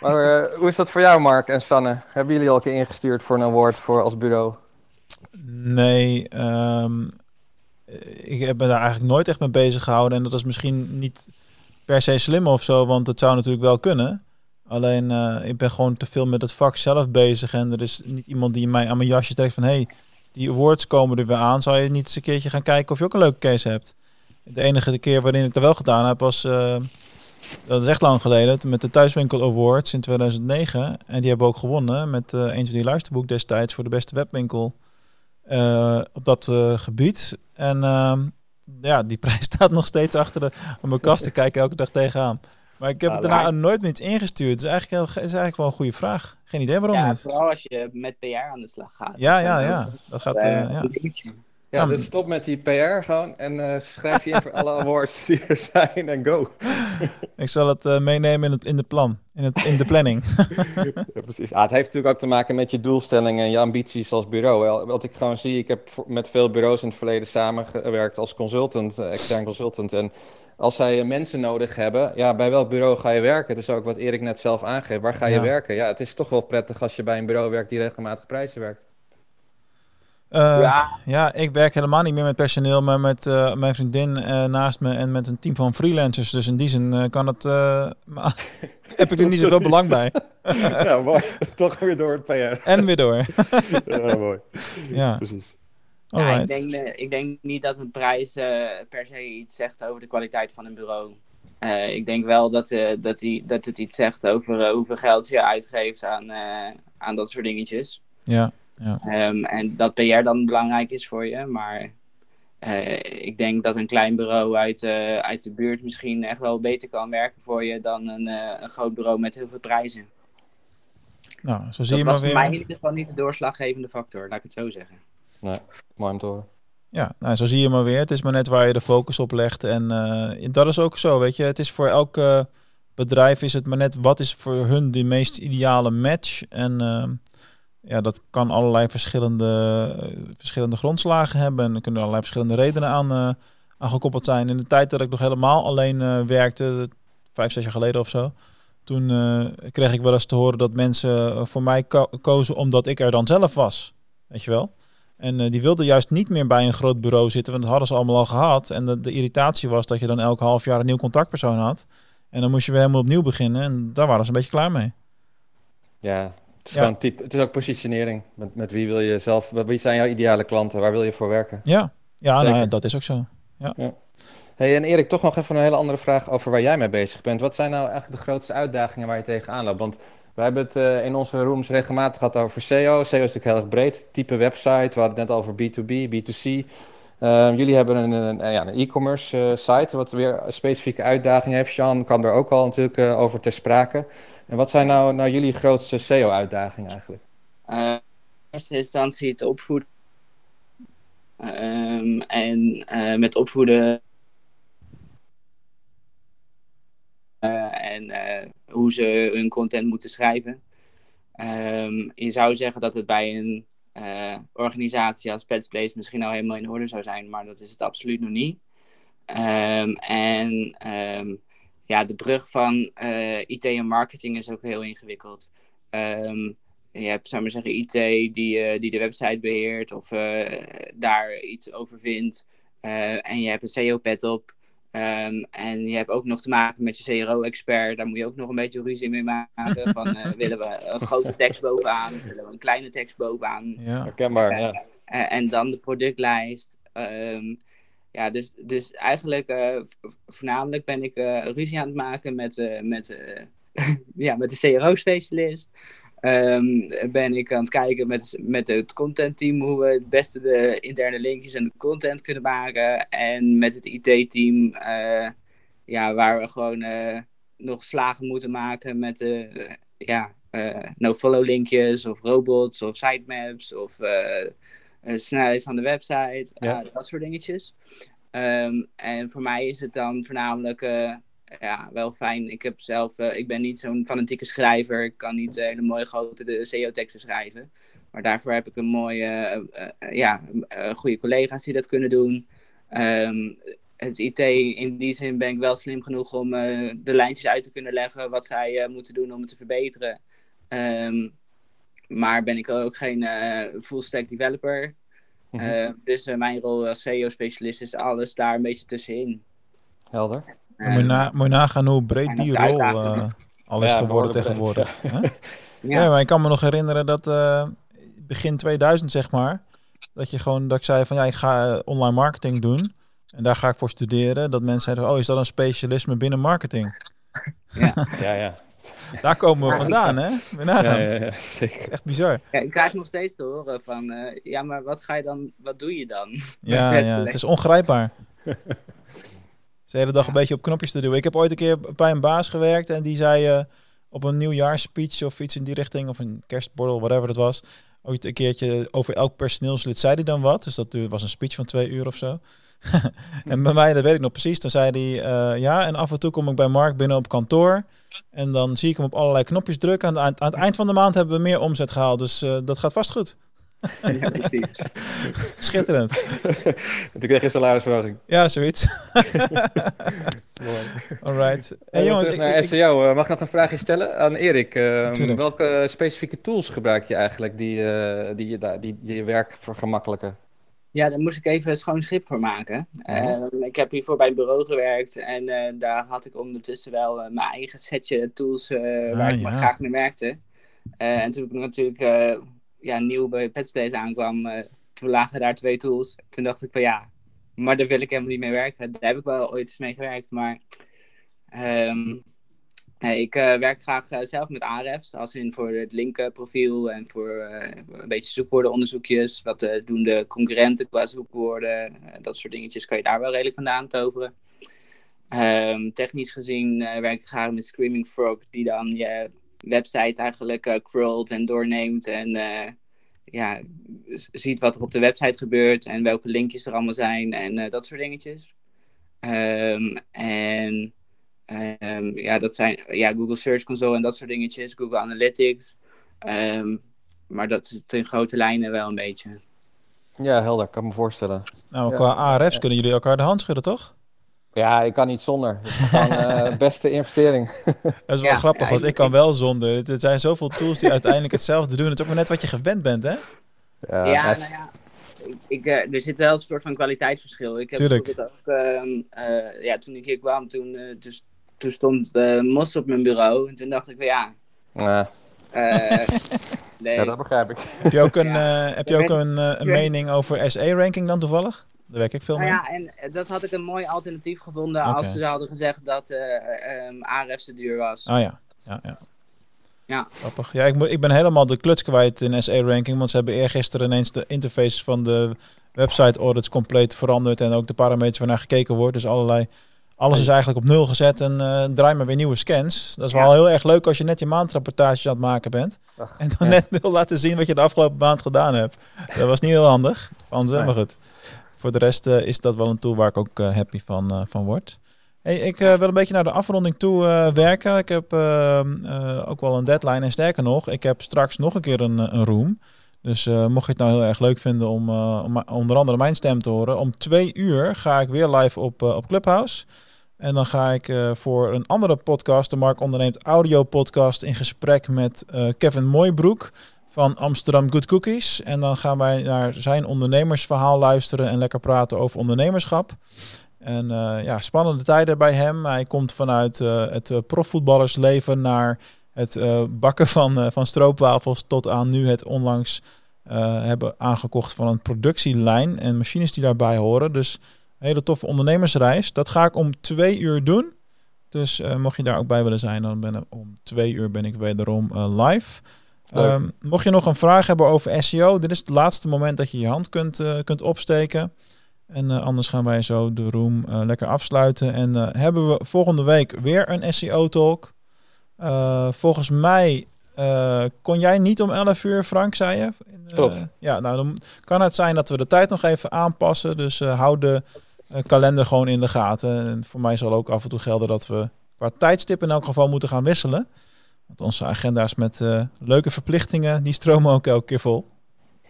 Maar hoe is dat voor jou, Mark en Sanne? Hebben jullie al een keer ingestuurd voor een award voor als bureau? Nee, um, ik heb me daar eigenlijk nooit echt mee bezig gehouden. En dat is misschien niet per se slim of zo, want het zou natuurlijk wel kunnen. Alleen, ik ben gewoon te veel met het vak zelf bezig. En er is niet iemand die mij aan mijn jasje trekt van... Hey, die awards komen er weer aan. Zou je niet eens een keertje gaan kijken of je ook een leuke case hebt? De enige keer waarin ik dat wel gedaan heb was, uh, dat is echt lang geleden, met de Thuiswinkel Awards in 2009. En die hebben ook gewonnen met uh, een van die luisterboek destijds voor de beste webwinkel uh, op dat gebied. En ehm, ja, die prijs staat nog steeds achter de, mijn kast te kijken elke dag tegenaan. Maar ik heb het daarna nooit meer iets ingestuurd. Het is eigenlijk, heel, is eigenlijk wel een goede vraag. Geen idee waarom ja, niet. Vooral als je met PR aan de slag gaat. Ja, ja, ja. Dat gaat. Uh, ja. Ja, dus stop met die PR gewoon en uh, schrijf je in voor alle awards die er zijn en go. Ik zal het uh, meenemen in, het, in de plan, in, het, in de planning. ja, precies. Ah, het heeft natuurlijk ook te maken met je doelstellingen en je ambities als bureau. Wat ik gewoon zie, ik heb met veel bureaus in het verleden samengewerkt als consultant, extern consultant. En als zij mensen nodig hebben, ja, bij welk bureau ga je werken? Het is ook wat Erik net zelf aangeeft. Waar ga je Ja. werken? Ja, het is toch wel prettig als je bij een bureau werkt die regelmatig prijzen werkt. Eh, Ja. ja. ik werk helemaal niet meer met personeel, maar met eh, mijn vriendin eh, naast me en met een team van freelancers. Dus in die zin eh, kan het, eh, maar heb ik er niet zoveel belang bij. ja, mooi. Toch weer door het PR. En weer door. ja, mooi. Ja. Precies. Ja, ik, denk, eh, ik denk niet dat een prijs eh, per se iets zegt over de kwaliteit van een bureau. Eh, ik denk wel dat, eh, dat, die, dat het iets zegt over hoeveel geld je uitgeeft aan, aan dat soort dingetjes. Ja, ja. Ehm, en dat PR dan belangrijk is voor je. Maar ik denk dat een klein bureau uit, uit de buurt misschien echt wel beter kan werken voor je dan een, een groot bureau met heel veel prijzen. Nou, zo zie dat je was maar voor mij in weer. ieder geval niet de doorslaggevende factor, laat ik het zo zeggen. Nee, mooi om. Ja, nou, zo zie je maar weer. Het is maar net waar je de focus op legt. En eh, dat is ook zo, weet je. Het is voor elk bedrijf is het maar net wat is voor hun de meest ideale match. En ehm, ja, dat kan allerlei verschillende, eh, verschillende grondslagen hebben. En er kunnen allerlei verschillende redenen aan, eh, aan gekoppeld zijn. In de tijd dat ik nog helemaal alleen werkte, vijf, zes jaar geleden of zo. Toen kreeg ik wel eens te horen dat mensen voor mij ko- kozen omdat ik er dan zelf was. Weet je wel? En eh, die wilden juist niet meer bij een groot bureau zitten, want dat hadden ze allemaal al gehad. En de, de irritatie was dat je dan elk half jaar een nieuw contactpersoon had. En dan moest je weer helemaal opnieuw beginnen. En daar waren ze een beetje klaar mee. Ja, het is Ja. gewoon type, het is ook positionering. Met, met wie wil je zelf, wie zijn jouw ideale klanten? Waar wil je voor werken? Ja, ja nou, ja, dat is ook zo. Hey, en Erik, toch nog even een hele andere vraag over waar jij mee bezig bent. Wat zijn nou eigenlijk de grootste uitdagingen waar je tegenaan loopt? Want wij hebben het eh, in onze rooms regelmatig gehad over SEO. SEO is natuurlijk heel erg breed. Type website, we hadden het net over B2B, B2C. Ehm, jullie hebben een, een, ja, een e-commerce eh, site, wat weer een specifieke uitdaging heeft. Sean kwam er ook al natuurlijk eh, over ter sprake. En wat zijn nou, nou jullie grootste SEO-uitdagingen eigenlijk? In eerste instantie het opvoeden. Ehm, en met opvoeden. En eh, hoe ze hun content moeten schrijven. Ehm, je zou zeggen dat het bij een eh, organisatie als Petsplace misschien al helemaal in orde zou zijn, maar dat is het absoluut nog niet. Ehm, en ehm, ja, de brug van eh, IT en marketing is ook heel ingewikkeld. Je hebt, zou maar zeggen, IT die, eh, die de website beheert of eh, daar iets over vindt. Eh, en je hebt een SEO-pad op. Ehm, en je hebt ook nog te maken met je CRO-expert. Daar moet je ook nog een beetje ruzie mee maken. Van, eh, willen we een grote tekst bovenaan? Willen we een kleine tekst bovenaan? Ja, Herkenbaar, ja. Eh, en dan de productlijst. Ehm, ja, dus, dus eigenlijk eh, voornamelijk ben ik eh, ruzie aan het maken met, eh, met, eh, ja, met de CRO-specialist. Ehm, ben ik aan het kijken met, met het contentteam hoe we het beste de interne linkjes en de content kunnen maken. En met het IT-team, eh, ja, waar we gewoon eh, nog slagen moeten maken met de ja, eh, no-follow linkjes of robots of sitemaps of snelheid van de website, Ja. dat soort dingetjes. Ehm, en voor mij is het dan voornamelijk ja, wel fijn. Ik, heb zelf, eh, ik ben niet zo'n fanatieke schrijver. Ik kan niet eh, hele mooie grote SEO-teksten schrijven. Maar daarvoor heb ik een mooie, eh, eh, ja, eh, goede collega's die dat kunnen doen. Ehm, het IT, in die zin ben ik wel slim genoeg om eh, de lijntjes uit te kunnen leggen wat zij eh, moeten doen om het te verbeteren. Ehm, maar ben ik ook geen eh full stack developer. Mhm. Eh, dus eh, mijn rol als SEO-specialist is alles daar een beetje tussenin. Helder. Moet, je na, moet je nagaan hoe breed en die rol eh, al is Ja, geworden tegenwoordig. Hè? Ja. Ja, maar ik kan me nog herinneren dat eh, begin 2000 zeg maar, dat je gewoon dat ik zei van ja, ik ga eh, online marketing doen en daar ga ik voor studeren. Dat mensen zeiden, oh, is dat een specialisme binnen marketing? Ja, ja. Daar komen we vandaan, hè? Ja, ja, ja, zeker. is echt bizar. Ja, ik krijg nog steeds te horen van, eh, ja, maar wat ga je dan, wat doe je dan? Ja, ja, het is ongrijpbaar. Ze de hele dag een beetje op knopjes te duwen. Ik heb ooit een keer bij een baas gewerkt en die zei eh, op een nieuwjaarspeech of iets in die richting, of een kerstborrel, whatever het was, ooit een keertje over elk personeelslid zei hij dan wat. Dus dat was een speech van twee uur of zo. en bij mij, dat weet ik nog precies, dan zei hij, eh, ja, en af en toe kom ik bij Mark binnen op kantoor en dan zie ik hem op allerlei knopjes drukken. Aan, het eind- aan het eind van de maand hebben we meer omzet gehaald, dus eh, dat gaat vast goed. ja, precies. Schitterend. Toen kreeg je salarisverhoging. Ja, zoiets. Alright. Hey, jongens, terug ik- naar ik- SEO. Eh, mag ik nog een vraagje stellen aan Erik? Eh, welke specifieke tools gebruik je eigenlijk die, eh, die, je, daar- die, die je werk vergemakkelijken? Ja, daar moest ik even een schoon schip voor maken. Ehm, ik heb hiervoor bij een bureau gewerkt en eh, daar had ik ondertussen wel mijn eigen setje tools waar Ah, ik maar ja. graag mee werkte. Eh, en toen ik natuurlijk eh, ja, nieuw bij Petspace aankwam, eh, toen lagen daar twee tools. Toen dacht ik van ja, maar daar wil ik helemaal niet mee werken. Daar heb ik wel ooit eens mee gewerkt, maar nee, ik eh, werk graag eh, zelf met Ahrefs, als in voor het linkenprofiel en voor een beetje zoekwoordenonderzoekjes. Wat doen de concurrenten qua zoekwoorden? Dat soort dingetjes kan je daar wel redelijk vandaan toveren. Ehm, technisch gezien werk ik graag met Screaming Frog, die dan je website eigenlijk eh crawlt en doorneemt en eh, ja, ziet wat er op de website gebeurt en welke linkjes er allemaal zijn en eh, dat soort dingetjes. Ehm, en ehm, ja, dat zijn ja, Google Search Console en dat soort dingetjes, Google Analytics. Ehm, maar dat is in grote lijnen wel een beetje. Ja, helder, kan me voorstellen. nou, Ja. qua ARF's kunnen jullie elkaar de hand schudden, toch? Ja, ik kan niet zonder. Het is gewoon eh, beste investering. Dat is wel Ja, grappig, ja, want ik- kan wel zonder. Het- Er zijn zoveel tools die uiteindelijk hetzelfde doen. Het is ook maar net wat je gewend bent, hè? Ja, Ja, nou ja. Ik, ik, eh, er zit wel een soort van kwaliteitsverschil. Ik heb Tuurlijk. bijvoorbeeld ook, ehm, eh, ja, toen ik hier kwam, toen, eh, dus, toen stond Mos op mijn bureau. En toen dacht ik van ja, eh, nee. ja, dat begrijp ik. Heb je ook een, Ja. heb je ook een, mening over SE-ranking dan toevallig? Daar werk ik veel Nou mee. ja, en eh, dat had ik een mooi alternatief gevonden als ze hadden gezegd dat eh ehm ARF te duur was. Ah ja, ja, ja. Ja. Grappig. Ja, ik, moet- ik ben helemaal de kluts kwijt in SE-ranking, want ze hebben eergisteren ineens de interface van de website audits compleet veranderd en ook de parameters waarnaar gekeken wordt. Dus allerlei, alles is eigenlijk op nul gezet en eh draai maar weer nieuwe scans. Dat is wel Ja. heel erg leuk als je net je maandrapportages aan het maken bent Ach, en dan ja. net wil laten zien wat je de afgelopen maand gedaan hebt. Dat was niet heel handig ze, Nee. maar goed. Voor de rest eh, is dat wel een tool waar ik ook eh, happy van, eh, van word. Hey, ik wil een beetje naar de afronding toe werken. Ik heb eh, eh, ook wel een deadline. En sterker nog, ik heb straks nog een keer een, een room. Dus mocht je het nou heel erg leuk vinden om, onder andere mijn stem te horen. Om twee uur ga ik weer live op, op Clubhouse. En dan ga ik voor een andere podcast, de Mark Onderneemt audio podcast, in gesprek met Kevin Mooibroek van Amsterdam Good Cookies. En dan gaan wij naar zijn ondernemersverhaal luisteren en lekker praten over ondernemerschap. En eh, ja, spannende tijden bij hem. Hij komt vanuit eh, het eh, profvoetballersleven naar het bakken van, van stroopwafels tot aan nu het onlangs hebben aangekocht van een productielijn en machines die daarbij horen. Dus een hele toffe ondernemersreis. Dat ga ik om twee uur doen. Dus mocht je daar ook bij willen zijn, dan ben ik om twee uur ben ik wederom live. Ehm, mocht je nog een vraag hebben over SEO, dit is het laatste moment dat je je hand kunt, eh, kunt opsteken. En eh, anders gaan wij zo de room eh, lekker afsluiten. En hebben we volgende week weer een SEO-talk. Volgens mij kon jij niet om 11 uur, Frank, zei je? In, Klopt. Ja, nou dan kan het zijn dat we de tijd nog even aanpassen. Dus hou de kalender gewoon in de gaten. En voor mij zal ook af en toe gelden dat we qua tijdstip in elk geval moeten gaan wisselen. Want onze agenda's met eh, leuke verplichtingen, die stromen ook elke keer vol.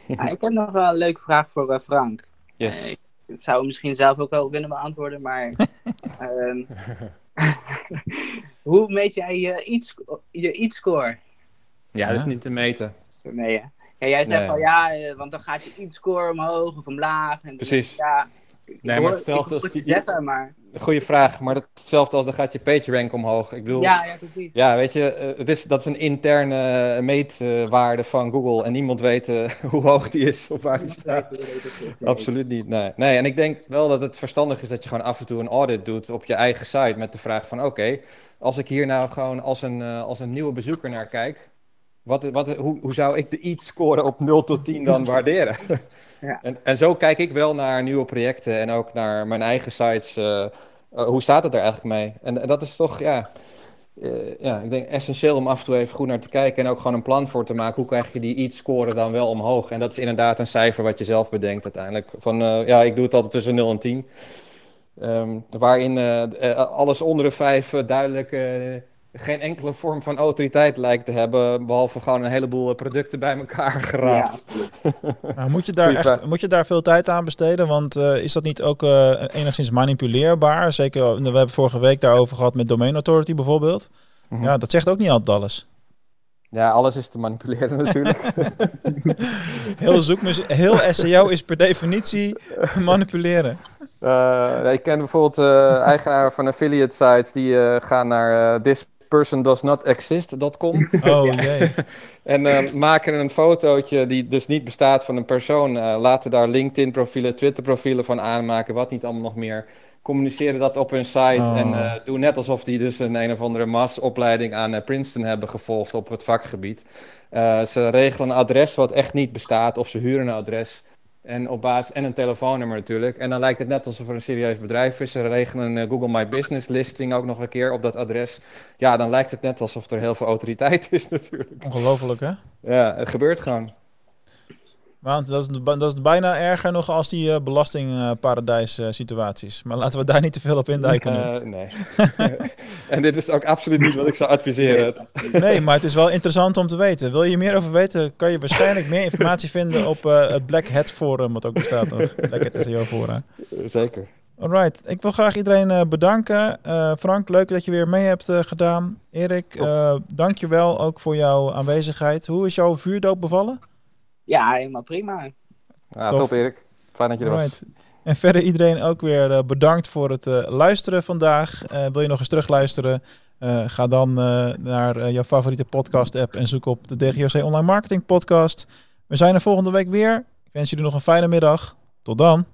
Ja, ik heb nog wel een leuke vraag voor eh, Frank. Yes. Eh, ik zou hem misschien zelf ook wel kunnen beantwoorden, maar. ehm, hoe meet jij je iets je iets score Ja, dat is niet te meten. Nee, hè? ja, jij zegt Nee. van ja, eh, want dan gaat je iets score omhoog of omlaag. En Precies. Ja, ik maar hoor- hetzelfde ik hoor als je maar. Goeie vraag, maar dat is hetzelfde als dan gaat je PageRank omhoog. Ik bedoel, Ja, ja, precies. Ja, weet je, eh, het is, dat is een interne meetwaarde van Google en niemand weet eh, hoe hoog die is of waar die staat. Absoluut niet, nee. Nee, en ik denk wel dat het verstandig is dat je gewoon af en toe een audit doet op je eigen site met de vraag van oké, als ik hier nou gewoon als een, eh, als een nieuwe bezoeker naar kijk, wat, wat, hoe, hoe zou ik de EAT score op 0 tot 10 dan waarderen? En, en zo kijk ik wel naar nieuwe projecten en ook naar mijn eigen sites. eh, eh, hoe staat het er eigenlijk mee? En, en dat is toch, ja, eh, ja, ik denk essentieel om af en toe even goed naar te kijken en ook gewoon een plan voor te maken. Hoe krijg je die iets score dan wel omhoog? En dat is inderdaad een cijfer wat je zelf bedenkt uiteindelijk. Van, ja, ik doe het altijd tussen 0 en 10. Ehm, waarin alles onder de 5 duidelijk geen enkele vorm van autoriteit lijkt te hebben, behalve gewoon een heleboel producten bij elkaar geraapt. Maar moet, je daar echt, moet je daar veel tijd aan besteden? Want eh, is dat niet ook eh, enigszins manipuleerbaar? Zeker, we hebben vorige week daarover gehad met Domain Authority bijvoorbeeld. Mhm. Ja, dat zegt ook niet altijd alles. Ja, alles is te manipuleren natuurlijk. Heel, zoekmus heel SEO is per definitie manipuleren. Eh, ik ken bijvoorbeeld eh eigenaar van affiliate sites die eh, gaan naar eh, thispersondoesnotexist.com Oh jee. en eh, maken een fotootje die dus niet bestaat van een persoon. eh, laten daar LinkedIn profielen, Twitter profielen van aanmaken, wat niet allemaal nog meer. Communiceren dat op hun site Oh. en eh doen net alsof die dus een een of andere masopleiding aan eh, Princeton hebben gevolgd op het vakgebied. Eh, ze regelen een adres wat echt niet bestaat of ze huren een adres. En, op basis, en een telefoonnummer natuurlijk. En dan lijkt het net alsof er een serieus bedrijf is. Ze regelen een eh, Google My Business listing ook nog een keer op dat adres. Ja, dan lijkt het net alsof er heel veel autoriteit is natuurlijk. Ongelooflijk hè? Ja, het gebeurt gewoon. Want dat is, dat is bijna erger nog als die eh, belastingparadijs eh, situaties. Maar laten we daar niet te veel op induiken nu. Eh, nee. en dit is ook absoluut niet wat ik zou adviseren. Nee, maar het is wel interessant om te weten. Wil je meer over weten, kan je waarschijnlijk meer informatie vinden op het Black Hat Forum, wat ook bestaat nog. Black Hat SEO Forum. Zeker. Alright, ik wil graag iedereen bedanken. Frank, leuk dat je weer mee hebt gedaan. Erik, dank je wel ook voor jouw aanwezigheid. Hoe is jouw vuurdoop bevallen? Ja, helemaal prima. Ja, Tof. top Erik. Fijn dat je er was. En verder iedereen ook weer eh, bedankt voor het eh, luisteren vandaag. Eh, wil je nog eens terugluisteren? Eh, ga dan eh, naar eh, jouw favoriete podcast app en zoek op de DGOC Online Marketing Podcast. We zijn er volgende week weer. Ik wens jullie nog een fijne middag. Tot dan.